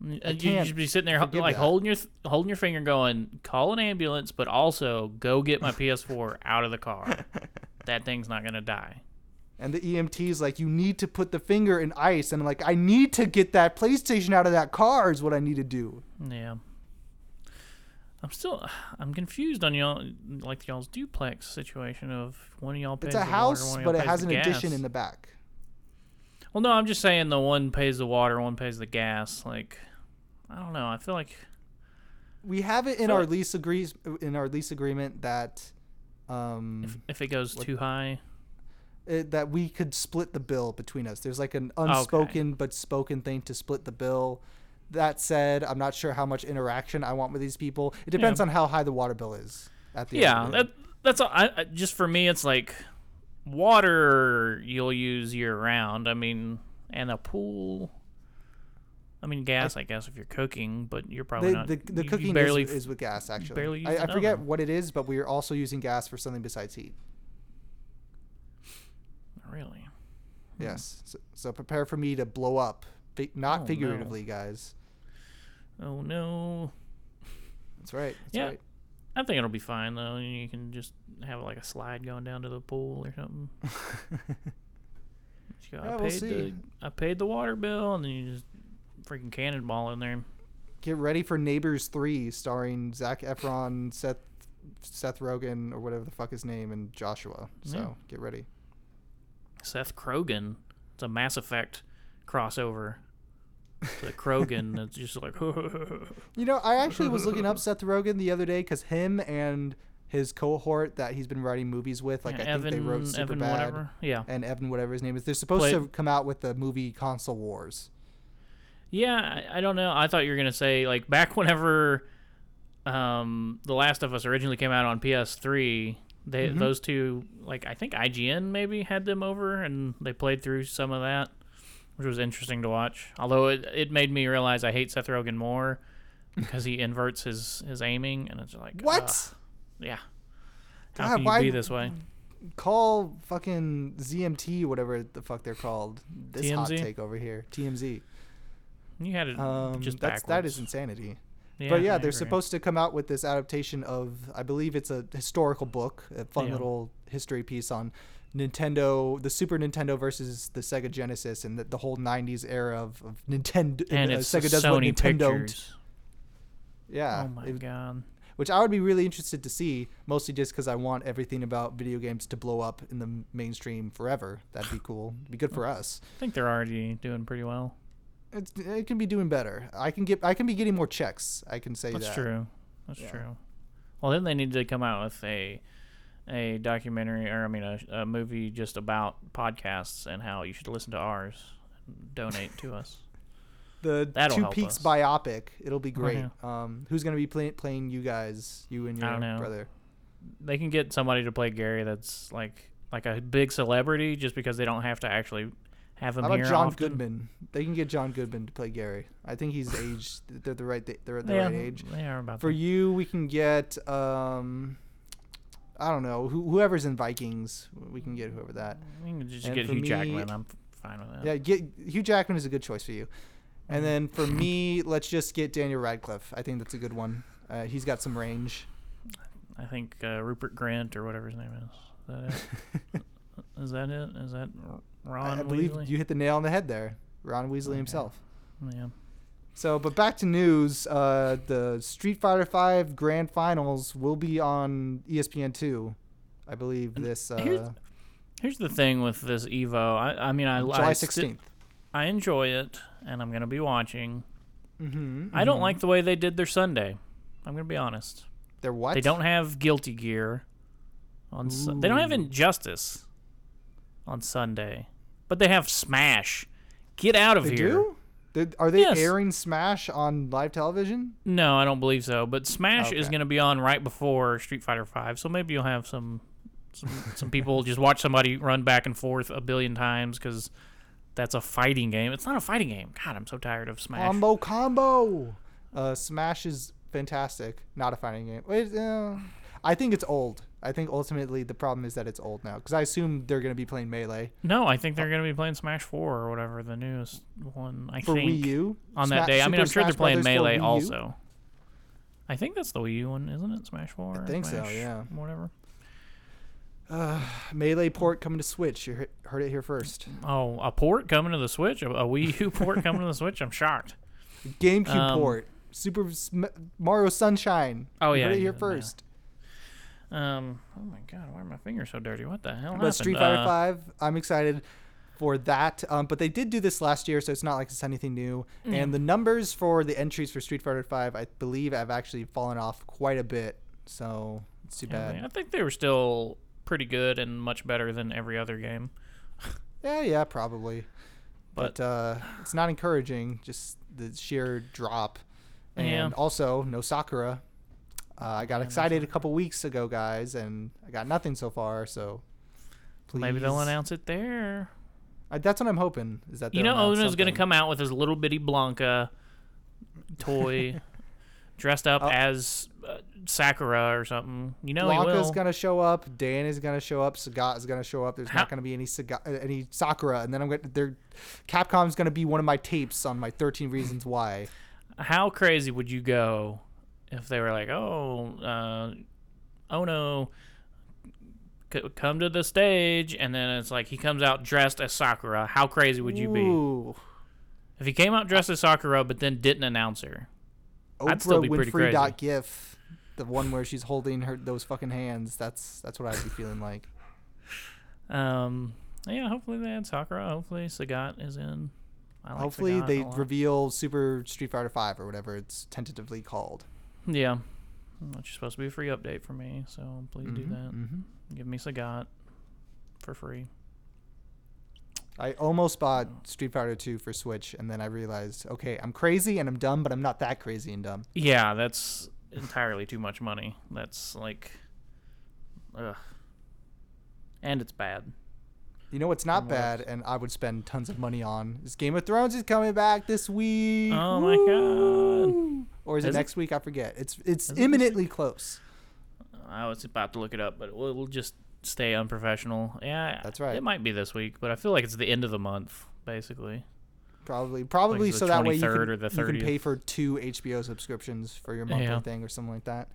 Uh, and you can't just be sitting there like that. holding your holding your finger, going, "Call an ambulance," but also go get my PS4 out of the car. that thing's not gonna die. And the EMT's like, you need to put the finger in ice. And I'm like, I need to get that PlayStation out of that car is what I need to do. Yeah. I'm still I'm confused on y'all like y'all's duplex situation of one of y'all pays It's a the house, water, but it has an addition in the back. Well, no, I'm just saying the one pays the water, one pays the gas. Like, I don't know. I feel like We have it in our lease agrees in our lease agreement that um if, if it goes What- too high, it, that we could split the bill between us. There's like an unspoken but spoken thing to split the bill. That said, I'm not sure how much interaction I want with these people. It depends Yeah. on how high the water bill is. At the yeah, end day. that that's all, I, I just for me. It's like water you'll use year round. I mean, and a pool. I mean, gas. I, guess if you're cooking, but you're probably the, not. the, the you- you cooking barely is, is with gas actually. barely I, I forget what it is, but we're also using gas for something besides heat. really. Yes. Hmm. So, so prepare for me to blow up, not Oh, no. figuratively, guys. Oh no. That's right. That's Yeah. right. I think it'll be fine though. You can just have like a slide going down to the pool or something. Go, Yeah, I we'll paid see. the I paid the water bill, and then you just freaking cannonball in there. Get ready for Neighbors Three, starring Zac Efron, Seth Seth Rogen, or whatever the fuck his name, and Joshua. So Yeah. get ready. Seth Krogan. It's a Mass Effect crossover. The Krogan. It's just like You know, I actually was looking up Seth Rogen the other day because him and his cohort that he's been writing movies with, like I Evan, think they wrote Super Evan, whatever. Yeah, and Evan, whatever his name is. They're supposed Played- to come out with the movie Console Wars. yeah. I, I don't know. I thought you were gonna say like back whenever um, The Last of Us originally came out on PS3. They Mhm. those two like I think IGN maybe had them over and they played through some of that, which was interesting to watch. Although it it made me realize I hate Seth Rogen more because he inverts his his aiming and it's like What? ugh, yeah. How God, can you be this way? Call fucking ZMT, whatever the fuck they're called. This hot take over here. TMZ. You had it Um, just that's that backwards. is insanity. Yeah, but yeah, I they're agree. supposed to come out with this adaptation of, I believe it's a historical book, a fun Yeah. little history piece on Nintendo, the Super Nintendo versus the Sega Genesis, and the, the whole '90s era of, of Nintendo. and uh, it's Sega does what Sony Nintendo. Pictures. Yeah, oh my it- god. which I would be really interested to see, mostly just because I want everything about video games to blow up in the mainstream forever. That'd be cool. It'd be good for us. I think they're already doing pretty well. It's, it can be doing better. I can get. I can be getting more checks. I can say That's that. That's true. That's Yeah. true. Well, then they need to come out with a a documentary or I mean a, a movie just about podcasts and how you should listen to ours. and Donate to us. The That'll Two help Peaks us. biopic. It'll be Oh, great. Um, who's gonna be play, playing you guys? You and I your don't know. brother. They can get somebody to play Gary that's like like a big celebrity just because they don't have to actually have him How about here John often. Goodman? They can get John Goodman to play Gary. I think he's aged. They're the right. They're at the yeah, right age. They are about For that. you, we can get. Um, I don't know. Who, whoever's in Vikings, we can get whoever that. We can just and get Hugh me- Jackman. I'm fine with that. Yeah, get Hugh Jackman is a good choice for you. And then for me, let's just get Daniel Radcliffe. I think that's a good one. Uh, he's got some range. I think uh, Rupert Grant or whatever his name is. Is that it? is that it? Is that Ron I, I believe Weasley? you hit the nail on the head there, Ron Weasley Okay. himself. Yeah. So, but back to news. Uh, the Street Fighter V Grand Finals will be on ESPN two, I believe. This uh, here's- Here's the thing with this Evo. I, I mean, I July I, sixteenth. I enjoy it, and I'm gonna be watching. mm-hmm, I don't like the way they did their Sunday. I'm gonna be honest. They're what? They don't have Guilty Gear on. Su- they don't have Injustice on Sunday, but they have Smash. Get out of They here. do. They- are they Yes. airing Smash on live television? No, I don't believe so. But Smash is going to be on right before Street Fighter Five, so maybe you'll have some some, some people just watch somebody run back and forth a billion times because that's a fighting game. It's not a fighting game. God, I'm so tired of Smash. Combo combo. Uh, Smash is fantastic. Not a fighting game. Wait, uh, I think it's old. I think ultimately the problem is that it's old now because I assume they're going to be playing melee no, I think they're going to be playing Smash Four or whatever the newest one. I for think Wii U on Sma- that day. I mean, I'm sure they're playing Brothers Melee also. I think that's the Wii U one, isn't it? Smash Four. or think so, yeah. Whatever. Uh, melee port coming to Switch. You heard it here first. Oh, a port coming to the Switch, a, a Wii U port coming to the Switch. I'm shocked. GameCube Um, port. Super Mario Sunshine. Oh, You yeah, heard it here yeah. first. Um. Oh my God, why are my fingers so dirty? What the hell But happened? Street Fighter Uh, Five, I'm excited for that. Um, but they did do this last year, so it's not like it's anything new. Yeah. And the numbers for the entries for Street Fighter Five, I believe, have actually fallen off quite a bit. So it's too yeah, bad. I think they were still pretty good and much better than every other game. Yeah, yeah, probably. But- But, uh, it's not encouraging. Just the sheer drop. And Yeah. also, no Sakura. Uh, I got excited a couple weeks ago, guys, and I got nothing so far. So please, Maybe they'll announce it there. Uh, that's what I'm hoping. Is that You know, Ono's going to come out with his little bitty Blanka toy, dressed up Oh. as uh, Sakura or something. You know, Blanka's gonna show up. Dan is gonna show up. Sagat is gonna show up. There's How- not gonna be any Saga, uh, any Sakura, and then I'm gonna. They're, Capcom's gonna be one of my tapes on my 13 Reasons Why. How crazy would you go if they were like, "Oh, uh, no, c- come to the stage," and then it's like he comes out dressed as Sakura? How crazy would you be if he came out dressed as Sakura but then didn't announce her? I'd still Oprah be pretty crazy. dot gif, the one where she's holding her those fucking hands. That's that's what I'd be feeling like. Um, yeah, hopefully they had Sakura. Hopefully Sagat is in. I like Hopefully Sagat they reveal Super Street Fighter Five or whatever it's tentatively called. Yeah, which is supposed to be a free update for me. So please do Mhm, that. mhm. Give me Sagat for free. I almost bought Street Fighter 2 for Switch, and then I realized, okay, I'm crazy and I'm dumb, but I'm not that crazy and dumb. Yeah, that's entirely too much money. That's like, ugh, and it's bad. You know what's not From bad, and I would spend tons of money on is Game of Thrones is coming back this week. Oh my God. Or is, Is it it? next week? I forget. It's it's Is it imminently close. I was about to look it up, but we'll, we'll just stay unprofessional. Yeah, That's right. It might be this week, but I feel like it's the end of the month, basically. Probably probably the so that way you can, you can pay for two HBO subscriptions for your monthly Yeah. thing or something like that.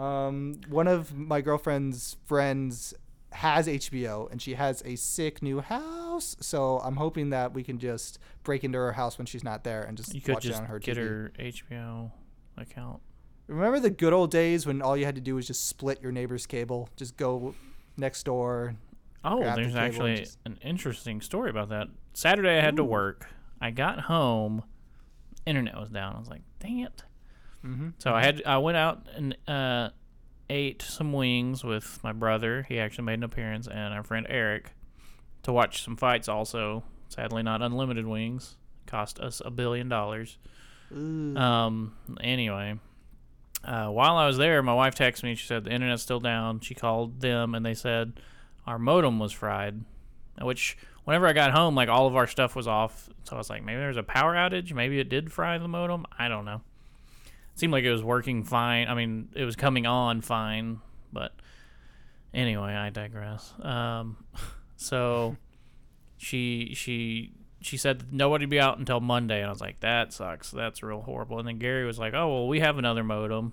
Um, one of my girlfriend's friends has HBO and she has a sick new house, so I'm hoping that we can just break into her house when she's not there and just You could watch just it on her get TV. her HBO account. Remember the good old days when all you had to do was just split your neighbor's cable, just go next door. Oh, grab the there's actually just- an interesting story about that. Saturday I had to work. I got home, internet was down. I was like, "Dang it!" Mm-hmm. So I had I went out and uh, ate some wings with my brother. He actually made an appearance, and our friend Eric to watch some fights. Also, sadly, not unlimited wings. Cost us a billion dollars. Um. Anyway, uh, while I was there, my wife texted me. She said the internet's still down. She called them, and they said our modem was fried. Which, whenever I got home, like all of our stuff was off. So I was like, maybe there's a power outage. Maybe it did fry the modem. I don't know. It seemed like it was working fine. I mean, it was coming on fine, but anyway, I digress. Um, so she she she said nobody would be out until Monday, and I was like, that sucks. That's real horrible. And then Gary was like, oh well, we have another modem.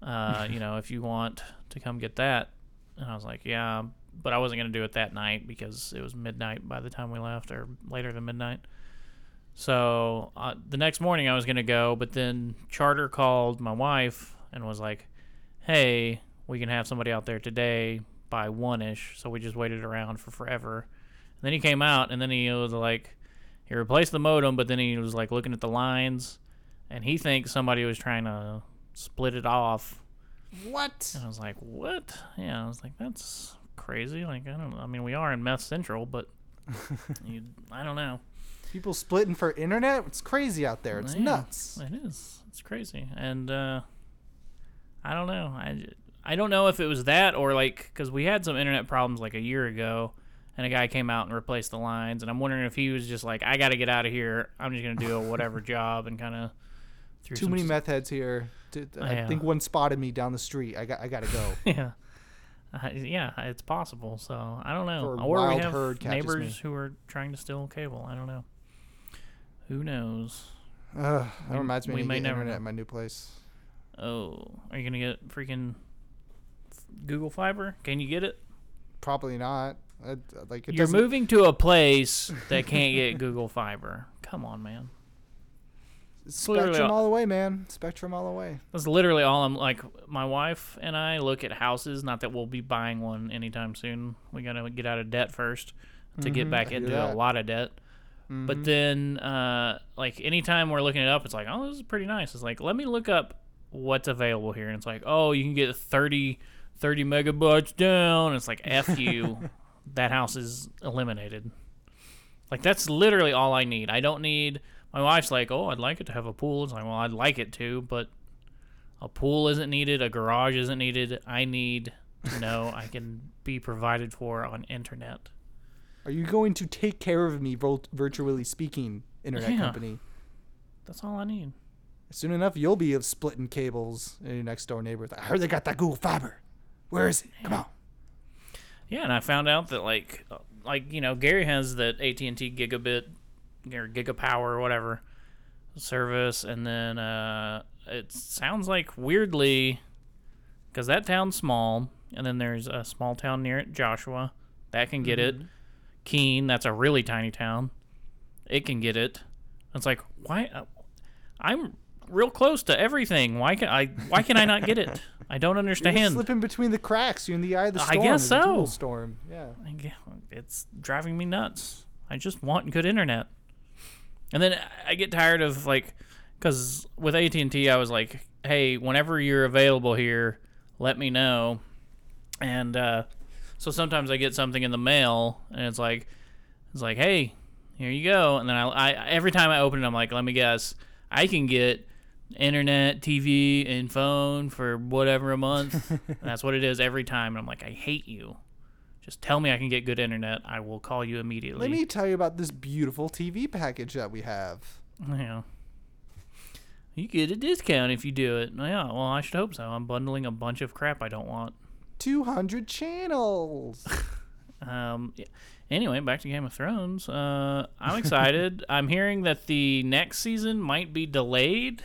Uh, you know, if you want to come get that, and I was like, yeah, but I wasn't gonna do it that night because it was midnight by the time we left, or later than midnight. So uh, the next morning I was gonna go, but then Charter called my wife and was like, "Hey, we can have somebody out there today by one ish." So we just waited around for forever. And then he came out, and then he was like, he replaced the modem, but then he was like looking at the lines, and he thinks somebody was trying to split it off. What? And I was like, "What?" Yeah, I was like, "That's crazy." Like, I don't know. I mean, we are in Meth Central, but you, I don't know. People splitting for internet? It's crazy out there. It's Yeah, nuts. It is. It's crazy, and uh, I don't know. I, I don't know if it was that or like because we had some internet problems like a year ago, and a guy came out and replaced the lines, and I'm wondering if he was just like, I got to get out of here. I'm just gonna do a whatever job and kind of Too many meth heads here. To, I Yeah. think one spotted me down the street. I got I gotta go. yeah. Uh, yeah, it's possible. So I don't know. Or or we have neighbors me. who are trying to steal cable. I don't know. Who knows? Ugh, that We- reminds me we of may never internet at my new place. Oh, are you gonna get freaking Google Fiber? Can you get it? Probably not. I, like it You're doesn't- moving to a place that can't get Google Fiber. Come on, man. Spectrum all- all the way, man. Spectrum all the way. That's literally all I'm like. My wife and I look at houses. Not that we'll be buying one anytime soon. We gotta get out of debt first to get Mhm, back hear into that. a lot of debt. But Mhm. then, uh, like anytime we're looking it up, it's like, oh, this is pretty nice. It's like, let me look up what's available here, and it's like, oh, you can get 30, 30 megabytes down. It's like, f you, that house is eliminated. Like that's literally all I need. I don't need. My wife's like, oh, I'd like it to have a pool. It's like, well, I'd like it to, but a pool isn't needed. A garage isn't needed. I need to know I can be provided for on internet. Are you going to take care of me, virtually speaking, internet Yeah. company? That's all I need. Soon enough, you'll be of splitting cables in your next door neighbor. I heard they got that Google Fiber. Where is it? Come on. Yeah, and I found out that like like you know Gary has that AT and T gigabit or gigapower or whatever service, and then uh, it sounds like weirdly because that town's small, and then there's a small town near it, Joshua, that can get it. Keene, that's a really tiny town, it can get it. It's like why uh, I'm real close to everything. Why can I? Why can I not get it? I don't You're understand. slipping between the cracks. You're in the eye of the storm. I guess so. Storm. Yeah. It's driving me nuts. I just want good internet. And then I get tired of like, because with AT and T, I was like, hey, whenever you're available here, let me know. And uh, so sometimes I get something in the mail, and it's like, it's like, hey, here you go. And then I, I every time I open it, I'm like, let me guess, I can get internet, TV, and phone for whatever a month. That's what it is every time. And I'm like, I hate you. Just tell me I can get good internet. I will call you immediately. Let me tell you about this beautiful TV package that we have. Yeah. You get a discount if you do it. Yeah, well, I should hope so. I'm bundling a bunch of crap I don't want. 200 channels. Um, yeah. Anyway, back to Game of Thrones. Uh, I'm excited. I'm hearing that the next season might be delayed.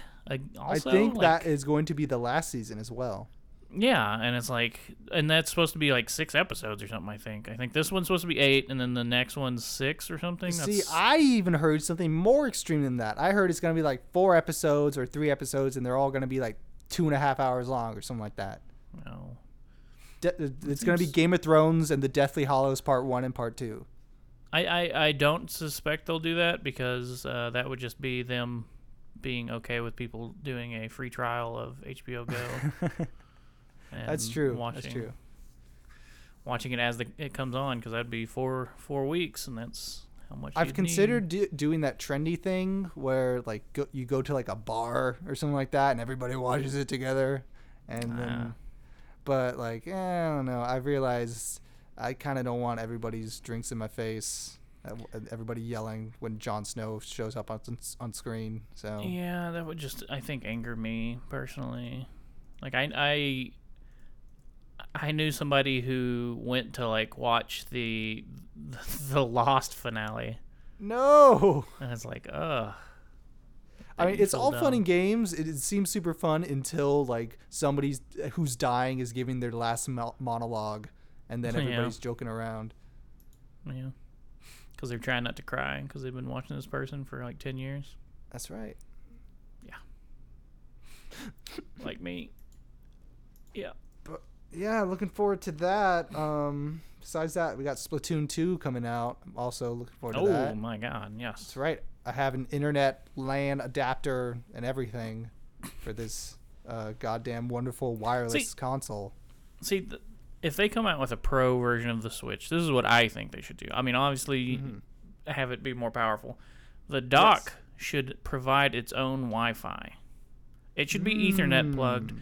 Also, I think like- that is going to be the last season as well. Yeah, and it's like, and that's supposed to be like six episodes or something. I think. I think this one's supposed to be eight, and then the next one's six or something. See, That's- I even heard something more extreme than that. I heard it's going to be like four episodes or three episodes, and they're all going to be like two and a half hours long or something like that. no. De- it's going to be Game of Thrones and the Deathly Hallows Part 1 and Part 2. I, I, I don't suspect they'll do that because uh, that would just be them being okay with people doing a free trial of HBO Go. That's true. Watching, That's true. Watching it as the, it comes on because that'd be four four weeks, and that's how much. I've considered do- doing that trendy thing where like go- you go to like a bar or something like that and everybody watches it together and then Ah. but like eh, I don't know I've realized I kind of don't want everybody's drinks in my face everybody yelling when Jon Snow shows up on on screen so Yeah, that would just I think anger me personally. Like I I I knew somebody who went to like watch the the Lost finale, no and it's like, ugh. I mean, it's so all fun and games. It, it seems super fun until like somebody's who's dying is giving their last monologue, and then Yeah. everybody's joking around. Yeah. Because they're trying not to cry because they've been watching this person for like 10 years, That's right. Yeah. like me. Yeah. But yeah, looking forward to that. Um, besides that, we got Splatoon 2 coming out. I'm also looking forward to Oh, that. Oh my God. Yes. That's right. I have an internet LAN adapter and everything for this uh, goddamn wonderful wireless See- console. See, th- if they come out with a pro version of the Switch, this is what I think they should do. I mean, obviously, Mm-hmm. have it be more powerful. The dock should provide its own Wi Fi. It should be Ethernet plugged, Mm.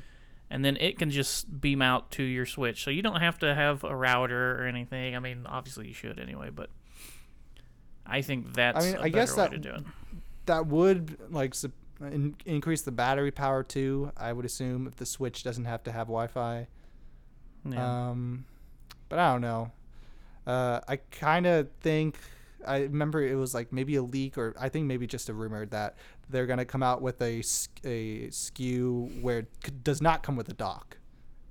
and then it can just beam out to your Switch. So you don't have to have a router or anything. I mean, obviously, you should anyway, but I think that's mean, a I guess better way that- to do it. That would like in- increase the battery power too. I would assume if the Switch doesn't have to have Wi-Fi. Yeah. Um, but I don't know. Uh, I kind of think I remember it was like maybe a leak or I think maybe just a rumor that they're gonna come out with a a SKU where it c- does not come with a dock,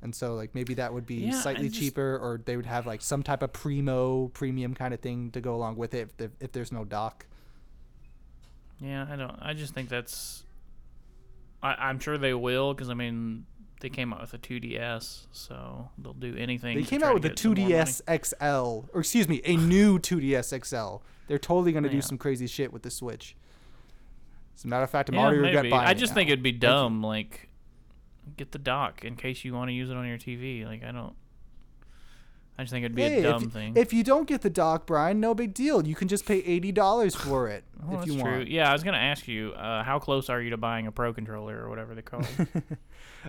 and so like maybe that would be Yeah, slightly just- cheaper, or they would have like some type of primo premium kind of thing to go along with it if, there- if there's no dock. Yeah, I don't. I just think that's. I, I'm sure they will because I mean they came out with a 2DS, so they'll do anything. They to came out with a get some more money. 2DS XL, or excuse me, a new 2DS XL. They're totally gonna Yeah. do some crazy shit with the Switch. As a matter of fact, I'm Yeah, already regret buying I it just now. think it'd be dumb. Like, get the dock in case you want to use it on your TV. Like, I don't. I just think it'd be Hey, a dumb if, thing. if you don't get the dock, Brian, no big deal. You can just pay eighty dollars for it Oh, if that's you true. want. Yeah, I was gonna ask you, uh, how close are you to buying a Pro controller or whatever they call it?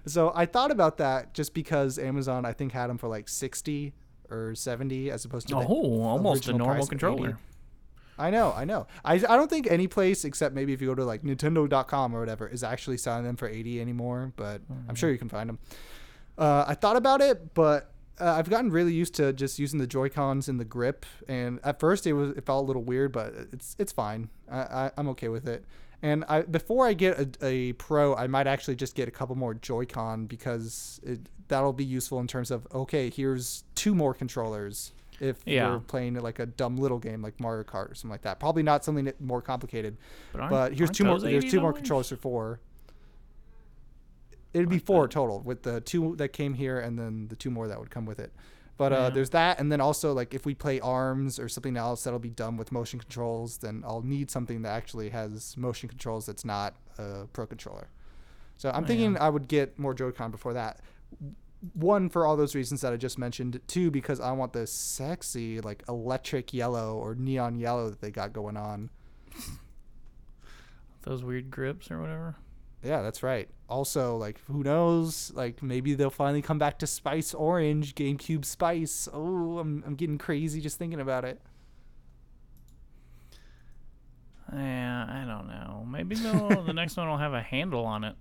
So I thought about that just because Amazon, I think, had them for like sixty or seventy, as opposed to the oh, almost a normal controller. I know, I know. I, I don't think any place except maybe if you go to like Nintendo.com or whatever is actually selling them for 80 anymore, but Mm-hmm. I'm sure you can find them. Uh, I thought about it, but uh, I've gotten really used to just using the Joy Cons in the grip, and at first it was it felt a little weird, but it's it's fine. I, I I'm okay with it. And I before I get a, a Pro, I might actually just get a couple more Joy-Con because it that'll be useful in terms of okay, here's two more controllers if Yeah. you're playing like a dumb little game like Mario Kart or something like that. Probably not something more complicated. But, But here's two more. There's two more controllers for four. It'd be four total with the two that came here and then the two more that would come with it. But uh, Yeah. there's that, and then also like if we play Arms or something else that'll be done with motion controls, then I'll need something that actually has motion controls that's not a Pro controller. So I'm Oh, thinking yeah. I would get more Joy-Con before that. One for all those reasons that I just mentioned. Two because I want the sexy like electric yellow or neon yellow that they got going on. those weird grips or whatever. Yeah, that's right. Also, like, who knows? Like, maybe they'll finally come back to Spice Orange, GameCube Spice. Oh, I'm, I'm getting crazy just thinking about it. Yeah, I don't know. Maybe the next one will have a handle on it.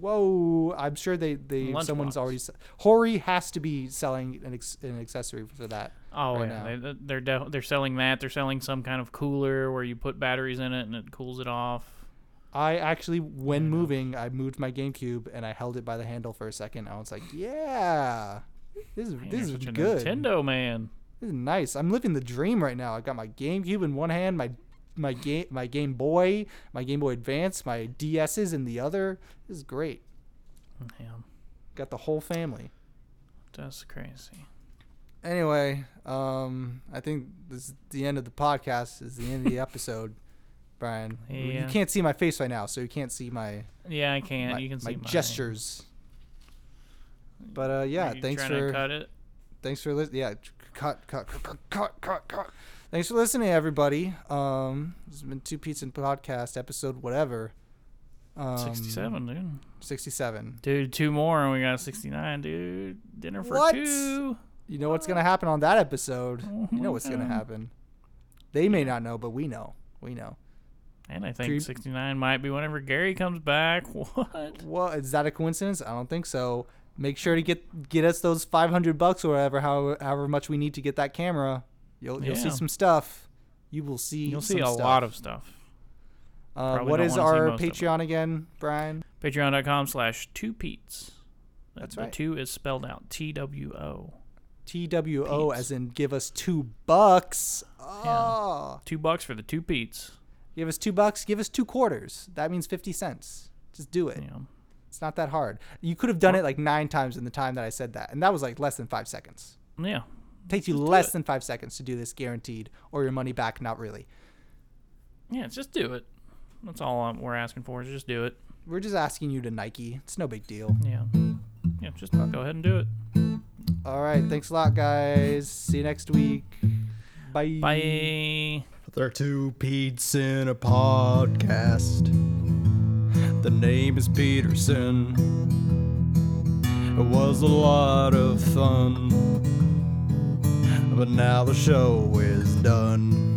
Whoa, I'm sure they, they Lunchbox. someone's already. Hori has to be selling an, ex, an accessory for that. Oh Right yeah, now. they, they're def- they're selling that. They're selling some kind of cooler where you put batteries in it and it cools it off. I actually, when Yeah. moving, I moved my GameCube and I held it by the handle for a second. I was like, yeah, this is Man, this you're is such a good. Nintendo man. This is nice. I'm living the dream right now. I got my GameCube in one hand, my my game my Game Boy, my Game Boy Advance, my DS's in the other. This is great. Yeah, Got the whole family. that's crazy. Anyway, um, I think this is the end of the podcast. Is the end of the episode, Brian. You can't see my face right now, so you can't see my Yeah, I can't. my, you can my see my gestures. But uh, yeah, thanks for cut it. thanks for listening. Yeah, cut, cut, cut, cut, cut, cut. Thanks for listening, everybody. Um, this has been Two Pizza and Podcast episode whatever. Um, Sixty-seven, dude. Sixty-seven. Dude, two more and we got sixty-nine, dude. Dinner for What? two. You know what's gonna happen on that episode? Oh You know what's gonna happen. They may not know, but we know. We know. And I think Three- 69 might be whenever Gary comes back. What? Well, is that a coincidence? I don't think so. Make sure to get get us those five hundred bucks or whatever, however, however much we need to get that camera. You'll you'll see some stuff. You will see. You'll see a stuff. lot of stuff. Uh, what is our most of it. Patreon again, Brian? Patreon.com slash two Pete's. The- That's the right. two is spelled out T W O. T W O, as in give us two bucks. two bucks for the two Pete's. Give us two bucks. Give us two quarters. That means fifty cents. Just do it. Yeah. It's not that hard. You could have done it like nine times in the time that I said that, and that was like less than five seconds. Yeah. takes you Just less than five seconds to do this, guaranteed, or your money back. Not really. Yeah, just do it. That's all um, we're asking for is just do it. We're just asking you to Nike. It's no big deal. Yeah. Yeah, just go ahead and do it. All right. Thanks a lot, guys. See you next week. Bye. Bye. They're two Pete's in a podcast. The name is Peterson. It was a lot of fun. But now the show is done.